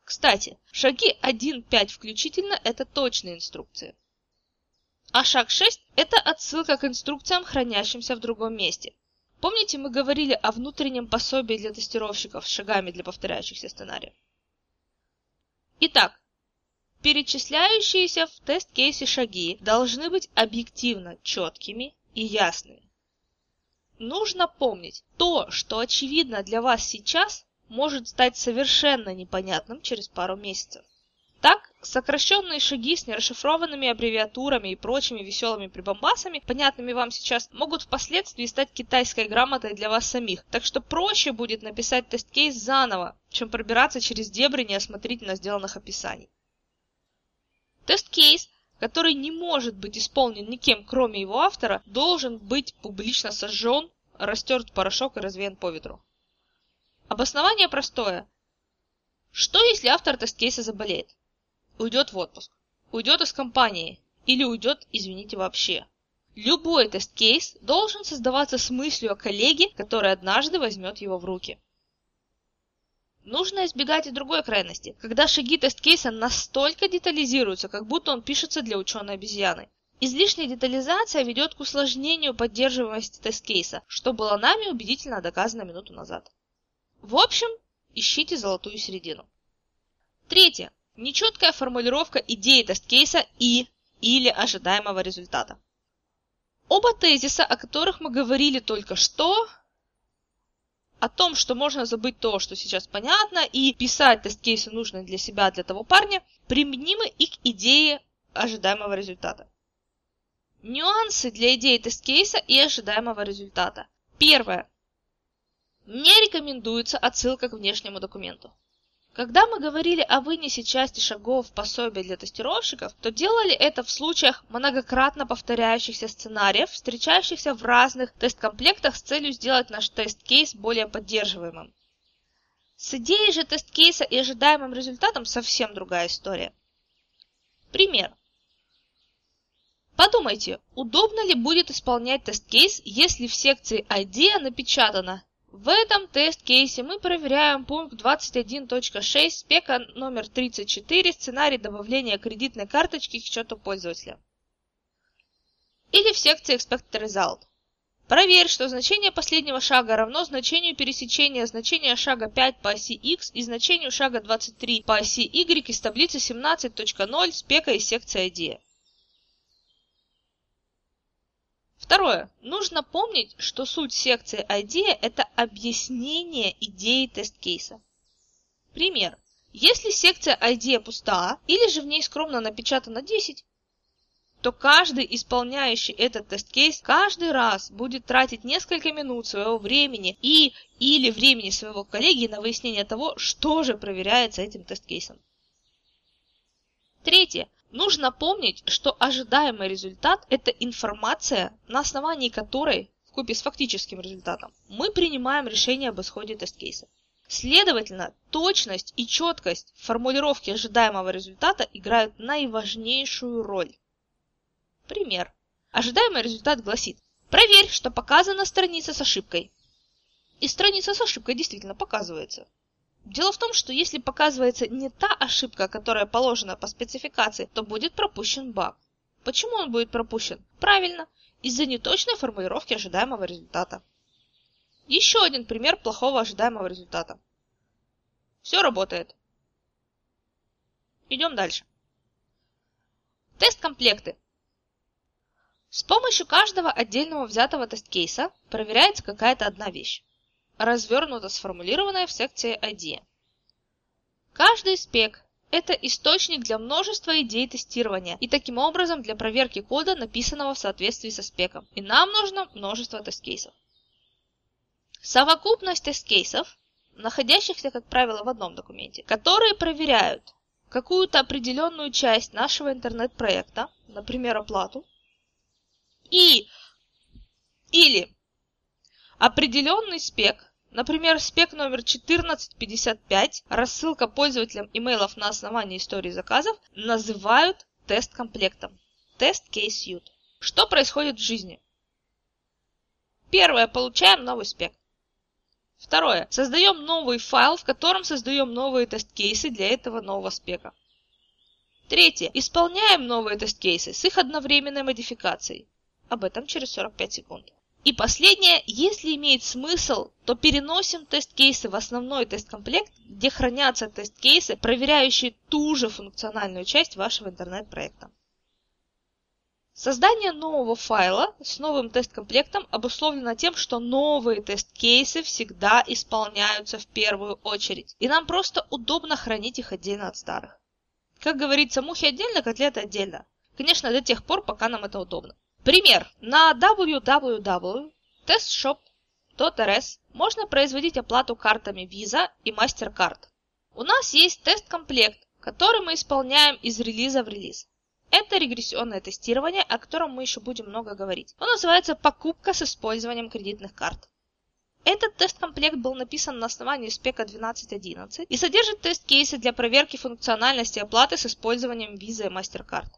Кстати, шаги 1-5 включительно – это точные инструкции. А шаг 6 – это отсылка к инструкциям, хранящимся в другом месте. Помните, мы говорили о внутреннем пособии для тестировщиков с шагами для повторяющихся сценариев? Итак, перечисляющиеся в тест-кейсе шаги должны быть объективно четкими и ясными. Нужно помнить, то, что очевидно для вас сейчас, может стать совершенно непонятным через пару месяцев. Так, сокращенные шаги с нерасшифрованными аббревиатурами и прочими веселыми прибамбасами, понятными вам сейчас, могут впоследствии стать китайской грамотой для вас самих. Так что проще будет написать тест-кейс заново, чем пробираться через дебри неосмотрительно сделанных описаний. Тест-кейс, который не может быть исполнен никем, кроме его автора, должен быть публично сожжен, растерт порошок и развеян по ветру. Обоснование простое. Что если автор тест-кейса заболеет? Уйдет в отпуск, уйдет из компании или уйдет, извините, вообще. Любой тест-кейс должен создаваться с мыслью о коллеге, который однажды возьмет его в руки. Нужно избегать и другой крайности, когда шаги тест-кейса настолько детализируются, как будто он пишется для ученой обезьяны. Излишняя детализация ведет к усложнению поддерживаемости тест-кейса, что было нами убедительно доказано минуту назад. В общем, ищите золотую середину. Третье. Нечеткая формулировка идеи тест-кейса и или ожидаемого результата. Оба тезиса, о которых мы говорили только что, о том, что можно забыть то, что сейчас понятно, и писать тест-кейсы нужные для себя, для того парня, применимы и к идее ожидаемого результата. Нюансы для идеи тест-кейса и ожидаемого результата. Первое. Не рекомендуется отсылка к внешнему документу. Когда мы говорили о выносе части шагов пособия для тестировщиков, то делали это в случаях многократно повторяющихся сценариев, встречающихся в разных тест-комплектах с целью сделать наш тест-кейс более поддерживаемым. С идеей же тест-кейса и ожидаемым результатом совсем другая история. Пример. Подумайте, удобно ли будет исполнять тест-кейс, если в секции ID напечатано В этом тест-кейсе мы проверяем пункт 21.6 спека номер 34 сценарий добавления кредитной карточки к счету пользователя. Или в секции Expect Result. Проверь, что значение последнего шага равно значению пересечения значения шага 5 по оси x и значению шага 23 по оси y из таблицы 17.0 спека из секции IDEA. Второе. Нужно помнить, что суть секции IDEA – это объяснение идеи тест-кейса. Пример. Если секция IDEA пуста, или же в ней скромно напечатано 10, то каждый исполняющий этот тест-кейс каждый раз будет тратить несколько минут своего времени и или времени своего коллеги на выяснение того, что же проверяется этим тест-кейсом. Третье. Нужно помнить, что ожидаемый результат – это информация, на основании которой, вкупе с фактическим результатом, мы принимаем решение об исходе тест-кейса. Следовательно, точность и четкость формулировки ожидаемого результата играют наиважнейшую роль. Пример. Ожидаемый результат гласит «Проверь, что показана страница с ошибкой». И страница с ошибкой действительно показывается. Дело в том, что если показывается не та ошибка, которая положена по спецификации, то будет пропущен баг. Почему он будет пропущен? Правильно, из-за неточной формулировки ожидаемого результата. Еще один пример плохого ожидаемого результата. Все работает. Идем дальше. Тест-комплекты. С помощью каждого отдельного взятого тест-кейса проверяется какая-то одна вещь развернуто сформулированное в секции ID. Каждый спек – это источник для множества идей тестирования и таким образом для проверки кода, написанного в соответствии со спеком. И нам нужно множество тест-кейсов. Совокупность тест-кейсов, находящихся, как правило, в одном документе, которые проверяют какую-то определенную часть нашего интернет-проекта, например, оплату, и или Определенный спек, например, спек номер 1455, рассылка пользователям имейлов на основании истории заказов, называют тест-комплектом. Тест Case Suite. Что происходит в жизни? Первое. Получаем новый спек. Второе. Создаем новый файл, в котором создаем новые тест-кейсы для этого нового спека. Третье. Исполняем новые тест-кейсы с их одновременной модификацией. Об этом через 45 секунд. И последнее, если имеет смысл, то переносим тест-кейсы в основной тест-комплект, где хранятся тест-кейсы, проверяющие ту же функциональную часть вашего интернет-проекта. Создание нового файла с новым тест-комплектом обусловлено тем, что новые тест-кейсы всегда исполняются в первую очередь, и нам просто удобно хранить их отдельно от старых. Как говорится, мухи отдельно, котлеты отдельно. Конечно, до тех пор, пока нам это удобно. Пример. На www.testshop.rs можно производить оплату картами Visa и MasterCard. У нас есть тест-комплект, который мы исполняем из релиза в релиз. Это регрессионное тестирование, о котором мы еще будем много говорить. Он называется «Покупка с использованием кредитных карт». Этот тест-комплект был написан на основании спека 12.11 и содержит тест-кейсы для проверки функциональности оплаты с использованием Visa и MasterCard.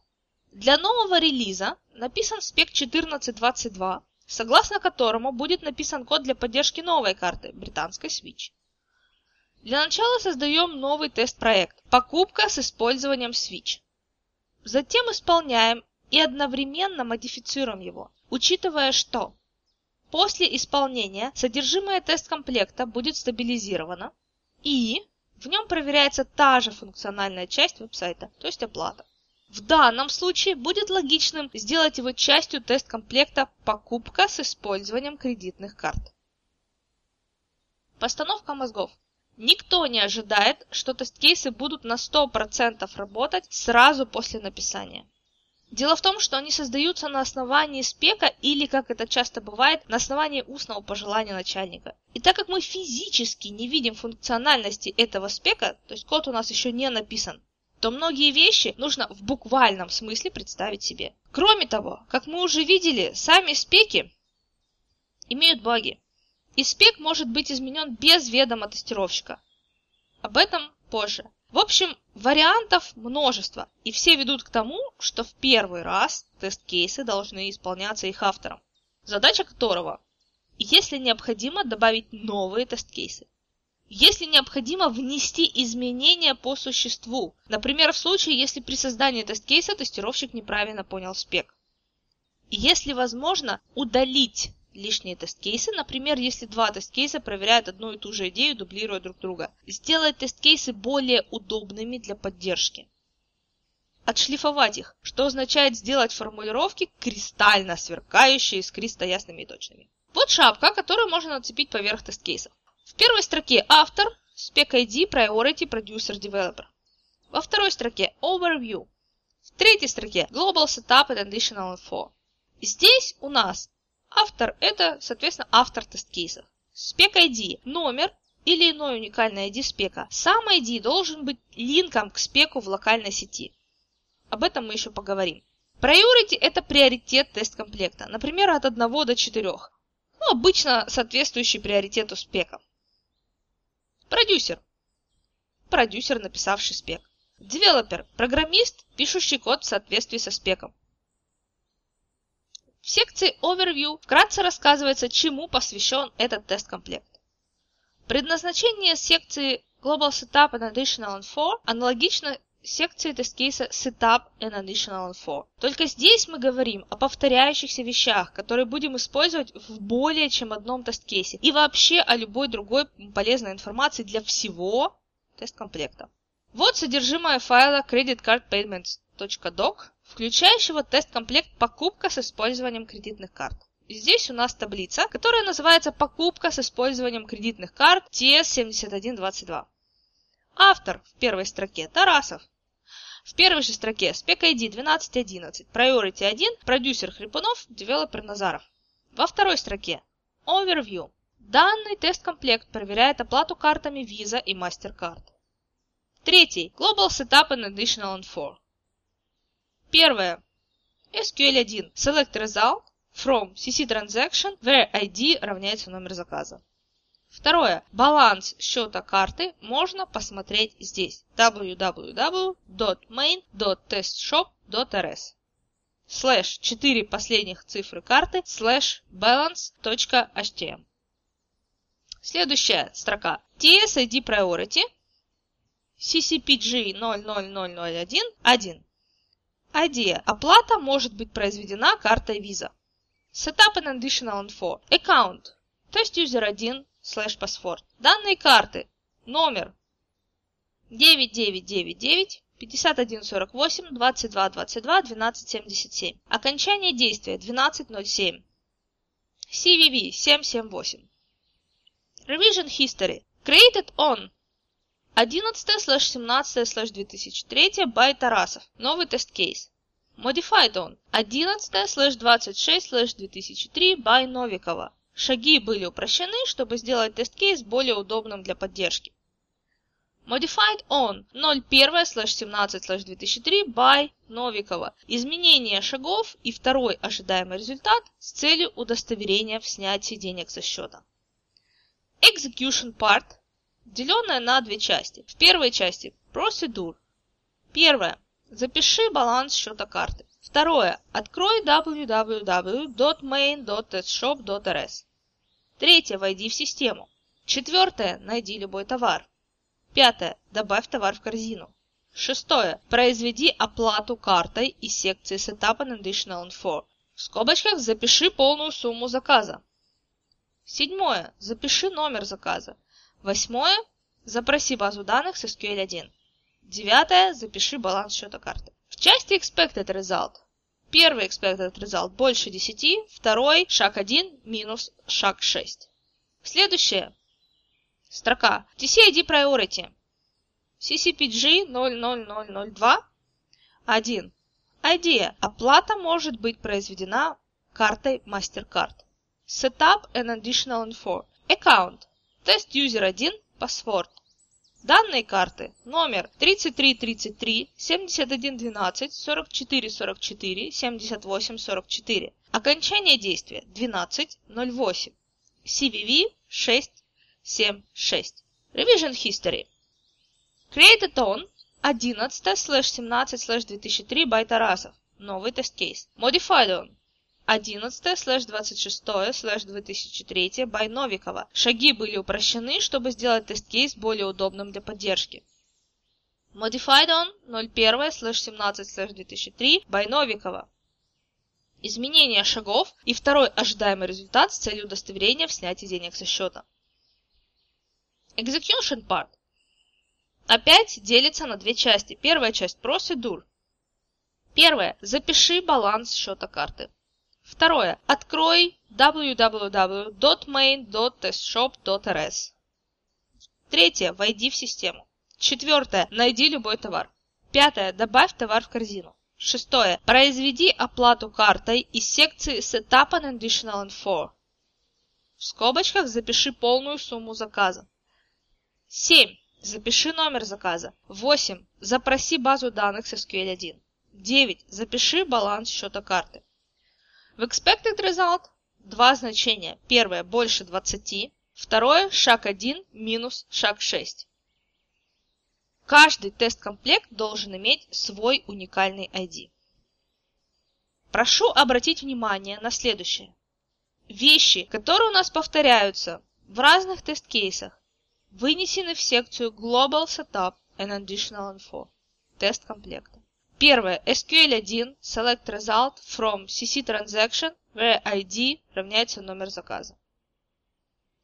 Для нового релиза написан спек 14.22, согласно которому будет написан код для поддержки новой карты, британской Switch. Для начала создаем новый тест-проект «Покупка с использованием Switch». Затем исполняем и одновременно модифицируем его, учитывая, что после исполнения содержимое тест-комплекта будет стабилизировано и в нем проверяется та же функциональная часть веб-сайта, то есть оплата. В данном случае будет логичным сделать его частью тест-комплекта «Покупка с использованием кредитных карт». Постановка мозгов. Никто не ожидает, что тест-кейсы будут на 100% работать сразу после написания. Дело в том, что они создаются на основании спека или, как это часто бывает, на основании устного пожелания начальника. И так как мы физически не видим функциональности этого спека, то есть код у нас еще не написан, то многие вещи нужно в буквальном смысле представить себе. Кроме того, как мы уже видели, сами спеки имеют баги. И спек может быть изменен без ведома тестировщика. Об этом позже. В общем, вариантов множество, и все ведут к тому, что в первый раз тест-кейсы должны исполняться их автором, задача которого если необходимо добавить новые тест-кейсы. Если необходимо внести изменения по существу, например, в случае, если при создании тест-кейса тестировщик неправильно понял спек. Если возможно, удалить лишние тест-кейсы, например, если два тест-кейса проверяют одну и ту же идею, дублируя друг друга. Сделать тест-кейсы более удобными для поддержки. Отшлифовать их, что означает сделать формулировки кристально сверкающие, искристо ясными и точными. Вот шапка, которую можно нацепить поверх тест-кейсов. В первой строке автор, spec ID, priority, producer, developer. Во второй строке overview. В третьей строке global setup and additional info. Здесь у нас автор это, соответственно, автор тест-кейсов. Spec ID – номер или иной уникальный ID спека. Сам ID должен быть линком к спеку в локальной сети. Об этом мы еще поговорим. Priority – это приоритет тест-комплекта, например, от 1 до 4. Ну, обычно соответствующий приоритету спека. Продюсер. Продюсер, написавший спек. Девелопер – программист, пишущий код в соответствии со спеком. В секции Overview вкратце рассказывается, чему посвящен этот тест-комплект. Предназначение секции Global Setup and Additional Info аналогично секции тест-кейса Setup and Additional Info. Только здесь мы говорим о повторяющихся вещах, которые будем использовать в более чем одном тест-кейсе. И вообще о любой другой полезной информации для всего тест-комплекта. Вот содержимое файла creditcardpayments.doc включающего тест-комплект «Покупка с использованием кредитных карт». Здесь у нас таблица, которая называется «Покупка с использованием кредитных карт TS7122». Автор в первой строке Тарасов. В первой же строке Spec ID 1211, Priority 1, продюсер Хрипунов, девелопер Назаров. Во второй строке Overview. Данный тест-комплект проверяет оплату картами Visa и MasterCard. Третий. Global Setup and Additional Info. Первое. SQL1. Select result from CC transaction where ID равняется номер заказа. Второе. Баланс счета карты можно посмотреть здесь. www.main.testshop.rs слэш 4 последних цифры карты слэш balance.htm Следующая строка. TCID Priority CCPG 00001 1 Idea. Оплата может быть произведена картой Visa. Setup and additional info. Account. Test user 1 slash password. Данные карты. Номер 9999 5148 22 22 12 77. Окончание действия 1207. CVV 778. Revision History. Created on 11-17-2003 by Тарасов. Новый тест-кейс. Modified on 11-26-2003 by Новикова. Шаги были упрощены, чтобы сделать тест-кейс более удобным для поддержки. Modified on 01-17-2003 by Новикова. Изменение шагов и второй ожидаемый результат с целью удостоверения в снятии денег со счета. Execution part деленное на две части. В первой части Procedure. Первое. Запиши баланс счета карты. Второе. Открой www.main.testshop.rs. Третье. Войди в систему. Четвертое. Найди любой товар. Пятое. Добавь товар в корзину. Шестое. Произведи оплату картой из секции Setup and Additional Info. В скобочках запиши полную сумму заказа. Седьмое. Запиши номер заказа. Восьмое. Запроси базу данных с SQL1. Девятое. Запиши баланс счета карты. В части Expected Result. Первый Expected Result больше 10, второй шаг 1 минус шаг 6. Следующее. Строка TCID Priority. CCPG 00002 1. Idea. Оплата может быть произведена картой MasterCard. Setup and Additional Info. Account. Тест юзер 1, паспорт. Данные карты. Номер 3333 7112 44 44 78 44. Окончание действия 1208. CVV 676. Revision History. Created on 11 17 2003 by Тарасов. Новый тест-кейс. Modified on 11 слэш 26 слэш 2003 by Новикова. Шаги были упрощены, чтобы сделать тест-кейс более удобным для поддержки. Modified on 01 слэш 17 слэш 2003 by Новикова. Изменение шагов и второй ожидаемый результат с целью удостоверения в снятии денег со счета. Execution part. Опять делится на две части. Первая часть – процедур. Первое. Запиши баланс счета карты. Второе. Открой www.main.testshop.rs. Третье. Войди в систему. Четвертое. Найди любой товар. Пятое. Добавь товар в корзину. Шестое. Произведи оплату картой из секции Setup an Additional Info. В скобочках запиши полную сумму заказа. 7. Запиши номер заказа. 8. Запроси базу данных с SQL 1. 9. Запиши баланс счета карты. В expected result два значения. Первое больше 20, второе шаг 1 минус шаг 6. Каждый тест-комплект должен иметь свой уникальный ID. Прошу обратить внимание на следующее. Вещи, которые у нас повторяются в разных тест-кейсах, вынесены в секцию Global Setup and Additional Info тест комплекта. Первое. SQL1 Select Result from CC Transaction where ID равняется номер заказа.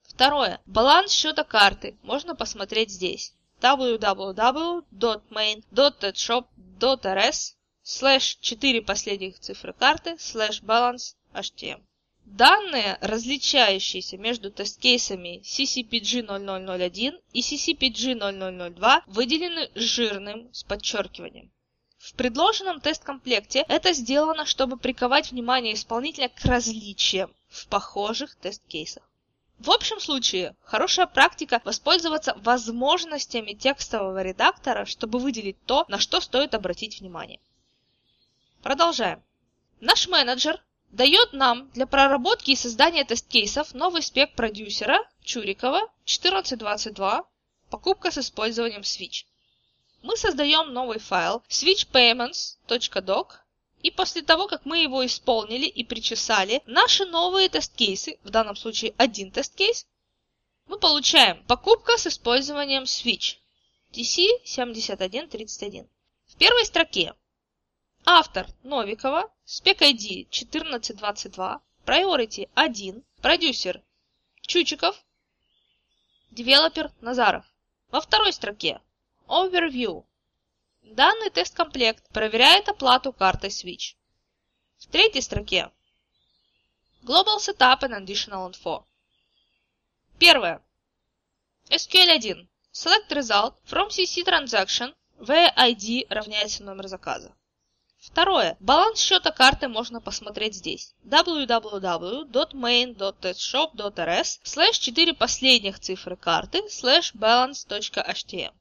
Второе. Баланс счета карты можно посмотреть здесь www.main.shop.rs слэш 4 последних цифры карты слэш balance htm. Данные, различающиеся между тест-кейсами CCPG0001 и CCPG0002, выделены жирным с подчеркиванием. В предложенном тест-комплекте это сделано, чтобы приковать внимание исполнителя к различиям в похожих тест-кейсах. В общем случае, хорошая практика воспользоваться возможностями текстового редактора, чтобы выделить то, на что стоит обратить внимание. Продолжаем. Наш менеджер дает нам для проработки и создания тест-кейсов новый спек продюсера Чурикова 1422 покупка с использованием Switch. Мы создаем новый файл switchpayments.doc и после того, как мы его исполнили и причесали, наши новые тест-кейсы, в данном случае один тест-кейс, мы получаем покупка с использованием switch TC7131. В первой строке автор Новикова, спек ID 1422, priority 1, продюсер Чучиков, девелопер Назаров. Во второй строке Overview Данный тест-комплект проверяет оплату картой Switch. В третьей строке Global Setup and Additional Info. Первое. SQL1. Select Result from CC Transaction, where ID равняется номер заказа. Второе. Баланс счета карты можно посмотреть здесь. www.main.testshop.rs слэш 4 последних цифры карты слэш balance.htm.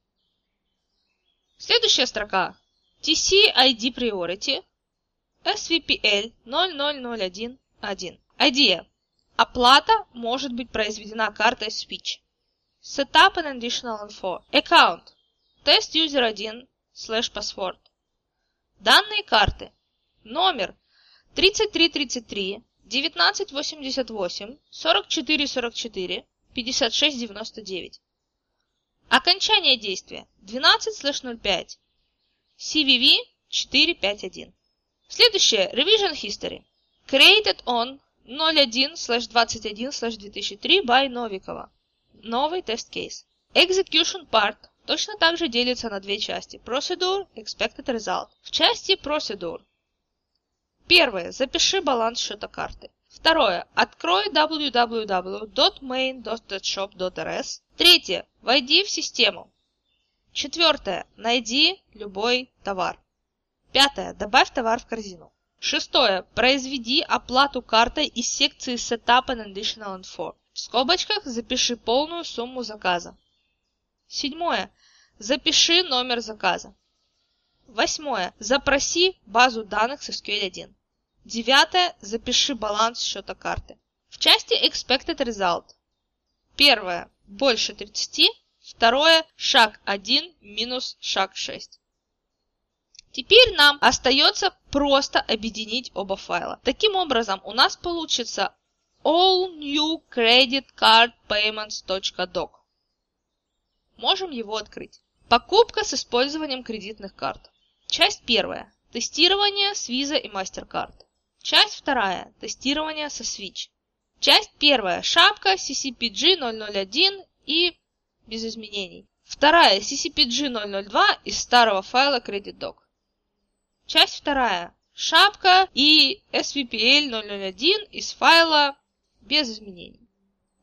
Следующая строка. TC ID Priority SVPL 0001.1. Idea. Оплата может быть произведена картой Switch. Setup and Additional Info. Account. Test User 1 slash password. Данные карты. Номер 3333 1988 4444 5699. Окончание действия 12/05. CVV 451. Следующее Revision History. Created on 01/21/2003 by Новикова. Новый тест-кейс. Execution Part точно так же делится на две части. Procedure, Expected Result. В части Procedure. Первое. Запиши баланс счета карты. Второе. Открой www.main.shop.rs. Третье. Войди в систему. Четвертое. Найди любой товар. Пятое. Добавь товар в корзину. Шестое. Произведи оплату картой из секции Setup and Additional Info. В скобочках запиши полную сумму заказа. Седьмое. Запиши номер заказа. Восьмое. Запроси базу данных с SQL 1. Девятое. Запиши баланс счета карты. В части Expected Result. Первое. Больше 30. Второе. Шаг 1 минус шаг 6. Теперь нам остается просто объединить оба файла. Таким образом, у нас получится allnewcreditcardpayments.doc. Можем его открыть. Покупка с использованием кредитных карт. Часть первая. Тестирование с Visa и MasterCard. Часть вторая. Тестирование со Switch. Часть первая. Шапка CCPG 001 и без изменений. Вторая. CCPG 002 из старого файла CreditDoc. Часть вторая. Шапка и SVPL 001 из файла без изменений.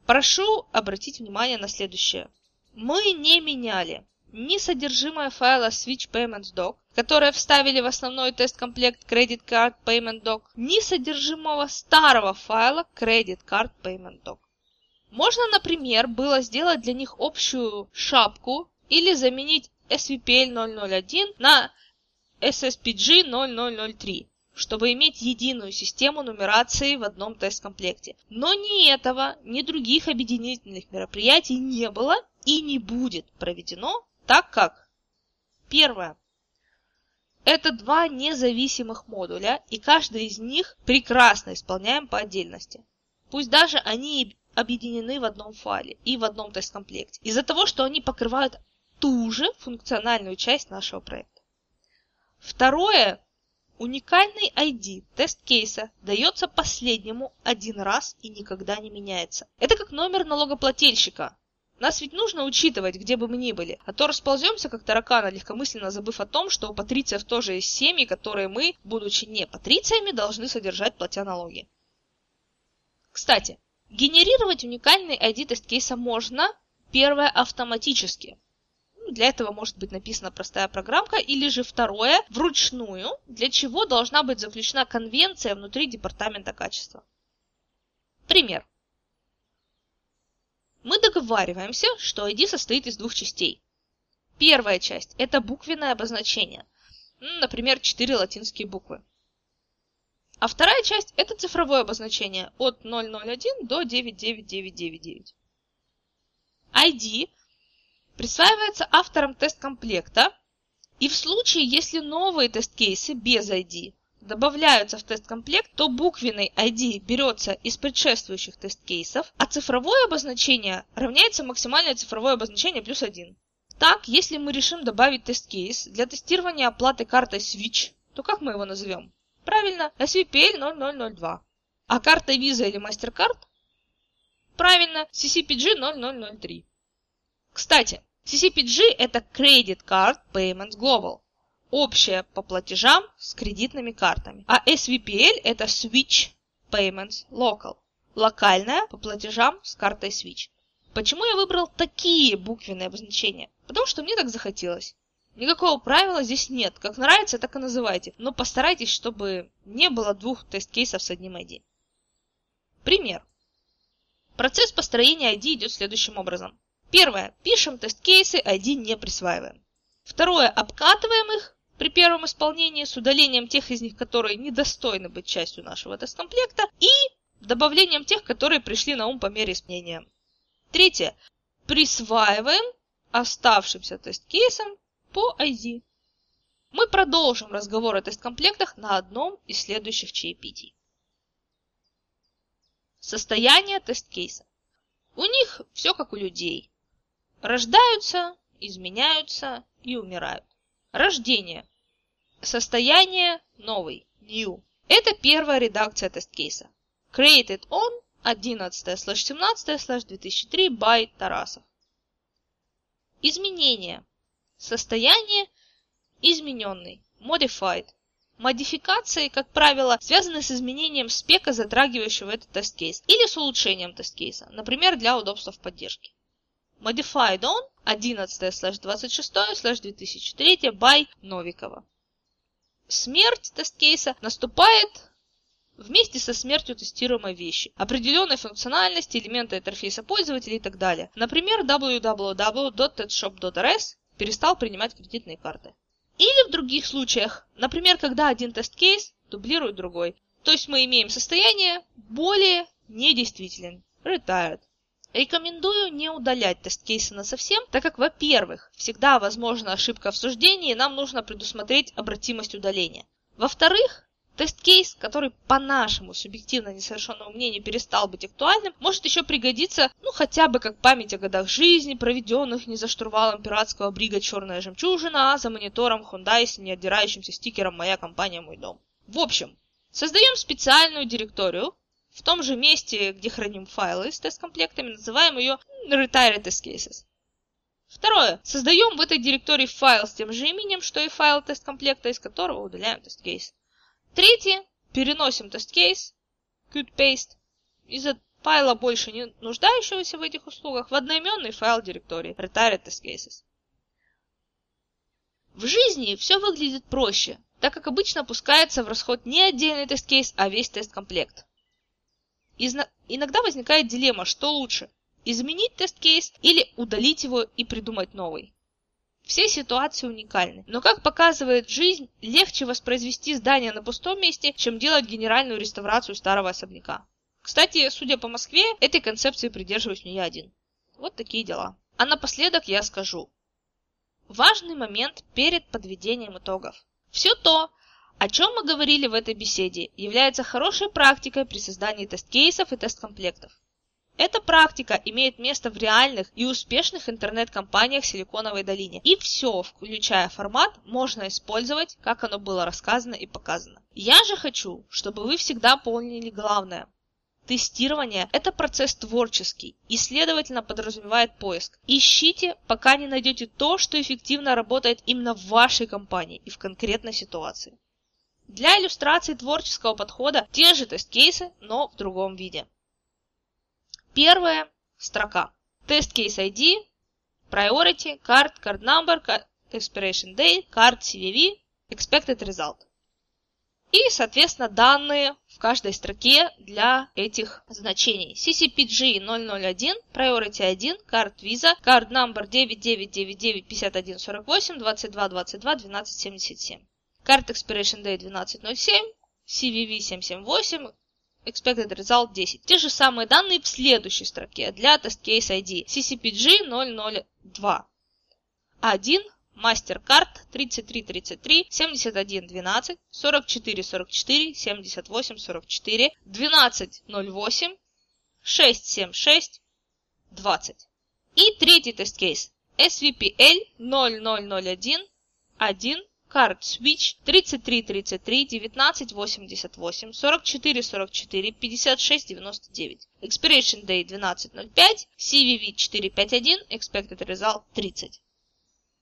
Прошу обратить внимание на следующее. Мы не меняли ни содержимое файла Switch Payments Doc, которое вставили в основной тест-комплект Credit Card Payment Doc, ни содержимого старого файла Credit Card Payment Doc. Можно, например, было сделать для них общую шапку или заменить SVPL 001 на SSPG 0003 чтобы иметь единую систему нумерации в одном тест-комплекте. Но ни этого, ни других объединительных мероприятий не было и не будет проведено, так как первое. Это два независимых модуля, и каждый из них прекрасно исполняем по отдельности. Пусть даже они объединены в одном файле и в одном тест-комплекте, из-за того, что они покрывают ту же функциональную часть нашего проекта. Второе Уникальный ID тест-кейса дается последнему один раз и никогда не меняется. Это как номер налогоплательщика. Нас ведь нужно учитывать, где бы мы ни были, а то располземся как тараканы, легкомысленно забыв о том, что у патрициев тоже есть семьи, которые мы, будучи не патрициями, должны содержать, платя налоги. Кстати, генерировать уникальный ID тест-кейса можно, первое, автоматически – для этого может быть написана простая программка, или же второе, вручную, для чего должна быть заключена конвенция внутри департамента качества. Пример. Мы договариваемся, что ID состоит из двух частей. Первая часть – это буквенное обозначение, например, четыре латинские буквы. А вторая часть – это цифровое обозначение от 001 до 99999. ID присваивается автором тест-комплекта, и в случае, если новые тест-кейсы без ID добавляются в тест-комплект, то буквенный ID берется из предшествующих тест-кейсов, а цифровое обозначение равняется максимальное цифровое обозначение плюс 1. Так, если мы решим добавить тест-кейс для тестирования оплаты картой Switch, то как мы его назовем? Правильно, SVPL 0002. А карта Visa или MasterCard? Правильно, CCPG 0003. Кстати, CCPG – это Credit Card Payments Global, общая по платежам с кредитными картами. А SVPL – это Switch Payments Local, локальная по платежам с картой Switch. Почему я выбрал такие буквенные обозначения? Потому что мне так захотелось. Никакого правила здесь нет. Как нравится, так и называйте. Но постарайтесь, чтобы не было двух тест-кейсов с одним ID. Пример. Процесс построения ID идет следующим образом. Первое. Пишем тест-кейсы, ID не присваиваем. Второе. Обкатываем их при первом исполнении с удалением тех из них, которые недостойны быть частью нашего тест-комплекта, и добавлением тех, которые пришли на ум по мере исполнения. Третье. Присваиваем оставшимся тест-кейсам по ID. Мы продолжим разговор о тест-комплектах на одном из следующих чаепитий. Состояние тест-кейса. У них все как у людей. Рождаются, изменяются и умирают. Рождение. Состояние новый. New. Это первая редакция тест-кейса. Created on 11-17-2003 by Тарасов. Изменение. Состояние измененный. Modified. Модификации, как правило, связаны с изменением спека, затрагивающего этот тест-кейс, или с улучшением тест-кейса, например, для удобства в поддержке. Modified on 11-26-2003 by Новикова. Смерть тест-кейса наступает вместе со смертью тестируемой вещи, определенной функциональности, элемента интерфейса пользователя и так далее. Например, www.tedshop.rs перестал принимать кредитные карты. Или в других случаях, например, когда один тест-кейс дублирует другой. То есть мы имеем состояние более недействителен, retired. Рекомендую не удалять тест-кейсы на совсем, так как, во-первых, всегда возможна ошибка в суждении, и нам нужно предусмотреть обратимость удаления. Во-вторых, Тест-кейс, который по нашему субъективно несовершенному мнению перестал быть актуальным, может еще пригодиться, ну хотя бы как память о годах жизни, проведенных не за штурвалом пиратского брига «Черная жемчужина», а за монитором Hyundai с неотдирающимся стикером «Моя компания, мой дом». В общем, создаем специальную директорию, в том же месте, где храним файлы с тест-комплектами, называем ее Retired Test Cases. Второе. Создаем в этой директории файл с тем же именем, что и файл тест-комплекта, из которого удаляем тест-кейс. Третье. Переносим тест-кейс, qt-paste, из файла больше не нуждающегося в этих услугах в одноименный файл директории retired test cases. В жизни все выглядит проще, так как обычно опускается в расход не отдельный тест-кейс, а весь тест-комплект. Иногда возникает дилемма, что лучше – изменить тест-кейс или удалить его и придумать новый. Все ситуации уникальны, но как показывает жизнь, легче воспроизвести здание на пустом месте, чем делать генеральную реставрацию старого особняка. Кстати, судя по Москве, этой концепции придерживаюсь не я один. Вот такие дела. А напоследок я скажу. Важный момент перед подведением итогов. Все то, о чем мы говорили в этой беседе, является хорошей практикой при создании тест-кейсов и тест-комплектов. Эта практика имеет место в реальных и успешных интернет-компаниях Силиконовой долине. И все, включая формат, можно использовать, как оно было рассказано и показано. Я же хочу, чтобы вы всегда помнили главное. Тестирование – это процесс творческий и, следовательно, подразумевает поиск. Ищите, пока не найдете то, что эффективно работает именно в вашей компании и в конкретной ситуации. Для иллюстрации творческого подхода те же тест-кейсы, но в другом виде. Первая строка. Case ID, Priority, Card, Card Number, Expiration Date, Card CVV, Expected Result. И, соответственно, данные в каждой строке для этих значений. CCPG 001, Priority 1, Card Visa, Card Number 9999 5148 22 22 12 77. Card Expiration Date 1207, CVV 778, expected result 10. Те же самые данные в следующей строке для test case ID CCPG 002. 1 MasterCard 3333 71 12 44 44 78 44 12 08 676 20. И третий тест-кейс SVPL 0001 1 Card Switch 33 33 19 88 44 44 56 99. Expiration Date 12.05, CVV 451, Expected Result 30.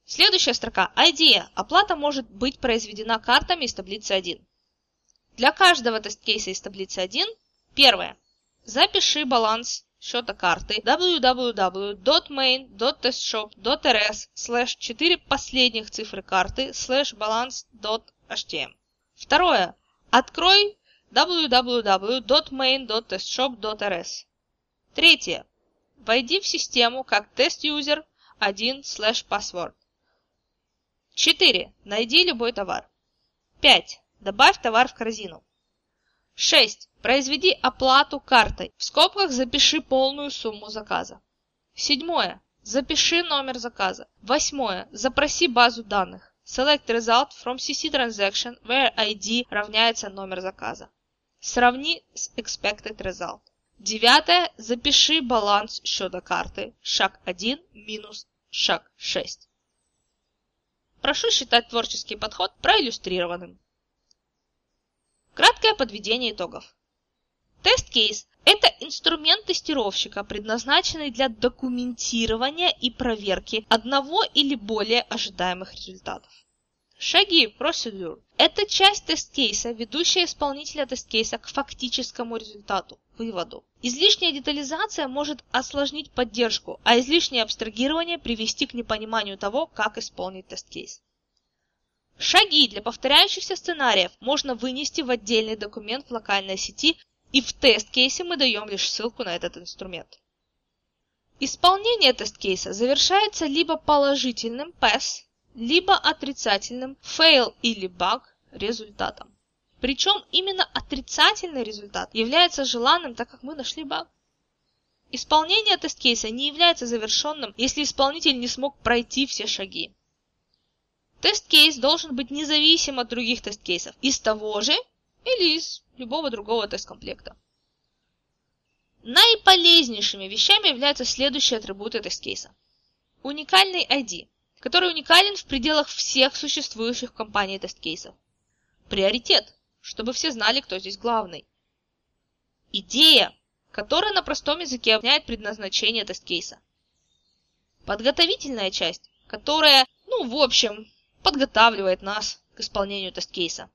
Следующая строка Idea. Оплата может быть произведена картами из таблицы 1. Для каждого тест-кейса из таблицы 1 первое. Запиши баланс счета карты www.main.testshop.rs slash 4 последних цифры карты slash balance.htm. Второе. Открой www.main.testshop.rs. Третье. Войди в систему как тест-юзер 1 slash password. 4. Найди любой товар. 5. Добавь товар в корзину. 6. Произведи оплату картой. В скобках запиши полную сумму заказа. Седьмое. Запиши номер заказа. Восьмое. Запроси базу данных. Select result from CC transaction where ID равняется номер заказа. Сравни с expected result. Девятое. Запиши баланс счета карты. Шаг 1 минус шаг 6. Прошу считать творческий подход проиллюстрированным. Краткое подведение итогов. Тест-кейс – это инструмент тестировщика, предназначенный для документирования и проверки одного или более ожидаемых результатов. Шаги Procedure – это часть тест-кейса, ведущая исполнителя тест-кейса к фактическому результату, выводу. Излишняя детализация может осложнить поддержку, а излишнее абстрагирование привести к непониманию того, как исполнить тест-кейс. Шаги для повторяющихся сценариев можно вынести в отдельный документ в локальной сети, и в тест-кейсе мы даем лишь ссылку на этот инструмент. Исполнение тест-кейса завершается либо положительным pass, либо отрицательным fail или bug результатом. Причем именно отрицательный результат является желанным, так как мы нашли баг. Исполнение тест-кейса не является завершенным, если исполнитель не смог пройти все шаги. Тест-кейс должен быть независим от других тест-кейсов из того же или из любого другого тест-комплекта. Наиполезнейшими вещами являются следующие атрибуты тест-кейса. Уникальный ID, который уникален в пределах всех существующих в компании тест-кейсов. Приоритет, чтобы все знали, кто здесь главный. Идея, которая на простом языке объясняет предназначение тест-кейса. Подготовительная часть, которая, ну, в общем, подготавливает нас к исполнению тест-кейса.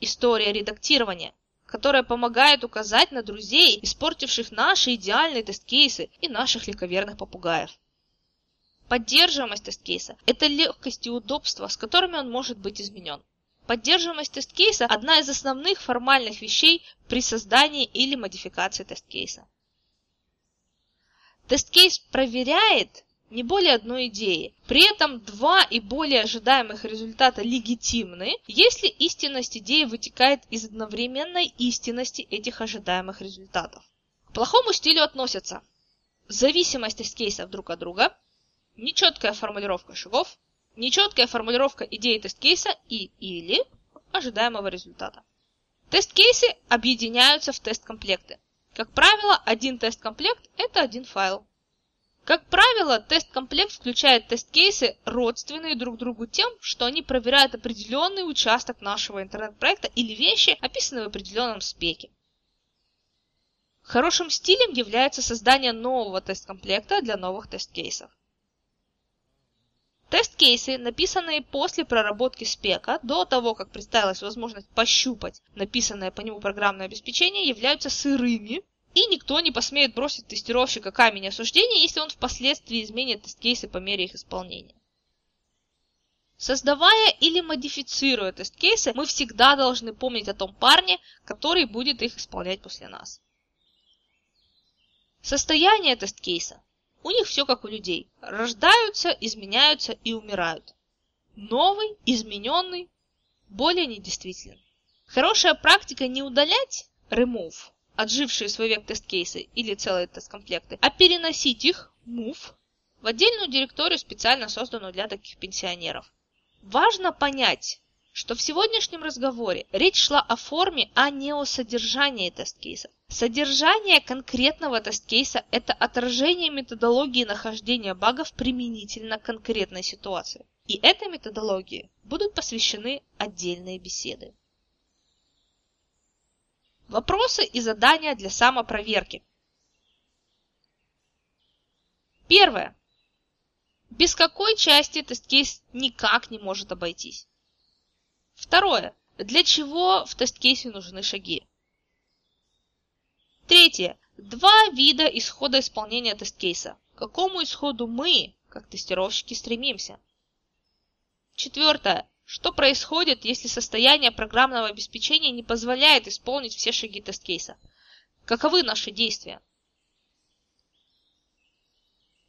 История редактирования, которая помогает указать на друзей, испортивших наши идеальные тест-кейсы и наших легковерных попугаев. Поддерживаемость тест-кейса – это легкость и удобство, с которыми он может быть изменен. Поддерживаемость тест-кейса – одна из основных формальных вещей при создании или модификации тест-кейса. Тест-кейс проверяет не более одной идеи. При этом два и более ожидаемых результата легитимны, если истинность идеи вытекает из одновременной истинности этих ожидаемых результатов. К плохому стилю относятся зависимость тест-кейсов друг от друга, нечеткая формулировка шагов, нечеткая формулировка идеи тест-кейса и или ожидаемого результата. Тест-кейсы объединяются в тест-комплекты. Как правило, один тест-комплект – это один файл. Как правило, тест-комплект включает тест-кейсы, родственные друг другу тем, что они проверяют определенный участок нашего интернет-проекта или вещи, описанные в определенном спеке. Хорошим стилем является создание нового тест-комплекта для новых тест-кейсов. Тест-кейсы, написанные после проработки спека, до того, как представилась возможность пощупать написанное по нему программное обеспечение, являются сырыми, и никто не посмеет бросить тестировщика камень осуждения, если он впоследствии изменит тест-кейсы по мере их исполнения. Создавая или модифицируя тест-кейсы, мы всегда должны помнить о том парне, который будет их исполнять после нас. Состояние тест-кейса у них все как у людей. Рождаются, изменяются и умирают. Новый, измененный, более недействителен. Хорошая практика не удалять remove, отжившие свой век тест-кейсы или целые тест-комплекты, а переносить их, move, в отдельную директорию, специально созданную для таких пенсионеров. Важно понять, что в сегодняшнем разговоре речь шла о форме, а не о содержании тест-кейсов. Содержание конкретного тест-кейса – это отражение методологии нахождения багов применительно к конкретной ситуации. И этой методологии будут посвящены отдельные беседы. Вопросы и задания для самопроверки. Первое. Без какой части тест-кейс никак не может обойтись? Второе. Для чего в тест-кейсе нужны шаги? Третье. Два вида исхода исполнения тест-кейса. К какому исходу мы, как тестировщики, стремимся? Четвертое. Что происходит, если состояние программного обеспечения не позволяет исполнить все шаги тест-кейса? Каковы наши действия?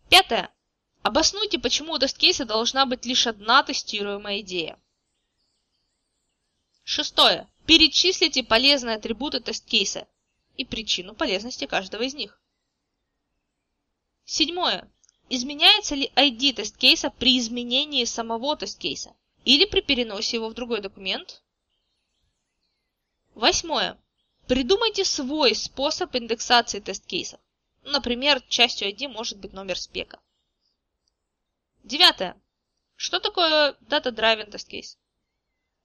Пятое. Обоснуйте, почему у тест-кейса должна быть лишь одна тестируемая идея. Шестое. Перечислите полезные атрибуты тест-кейса и причину полезности каждого из них. Седьмое. Изменяется ли ID тест-кейса при изменении самого тест-кейса или при переносе его в другой документ? Восьмое. Придумайте свой способ индексации тест-кейсов. Например, частью ID может быть номер спека. Девятое. Что такое Data Driven Test Case?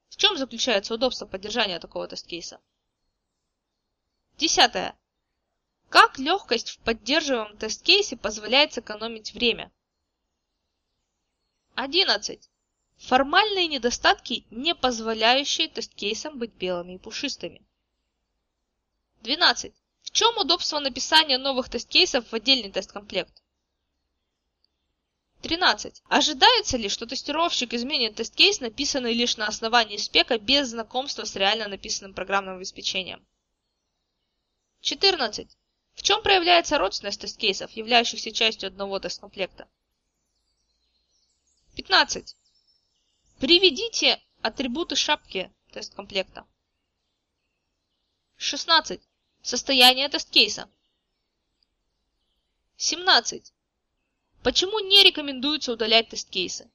В чем заключается удобство поддержания такого тест-кейса? Десятое. Как легкость в поддерживаемом тест-кейсе позволяет сэкономить время? Одиннадцать. Формальные недостатки, не позволяющие тест-кейсам быть белыми и пушистыми. Двенадцать. В чем удобство написания новых тест-кейсов в отдельный тест-комплект? 13. Ожидается ли, что тестировщик изменит тест-кейс, написанный лишь на основании спека, без знакомства с реально написанным программным обеспечением? 14. В чем проявляется родственность тест-кейсов, являющихся частью одного тест-комплекта? 15. Приведите атрибуты шапки тест-комплекта. 16. Состояние тест-кейса. 17. Почему не рекомендуется удалять тест-кейсы?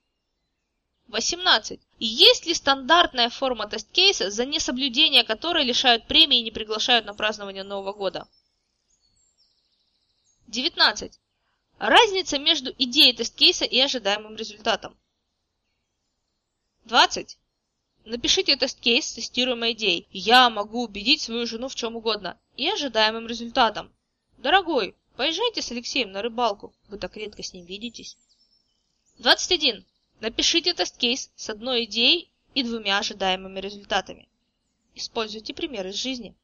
18. Есть ли стандартная форма тест-кейса, за несоблюдение которой лишают премии и не приглашают на празднование Нового года? 19. Разница между идеей тест-кейса и ожидаемым результатом. 20. Напишите тест-кейс с тестируемой идеей «Я могу убедить свою жену в чем угодно» и ожидаемым результатом. Дорогой, поезжайте с Алексеем на рыбалку, вы так редко с ним видитесь. 21. Напишите тест-кейс с одной идеей и двумя ожидаемыми результатами. Используйте примеры из жизни.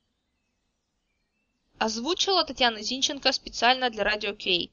Озвучила Татьяна Зинченко специально для Радио Кей.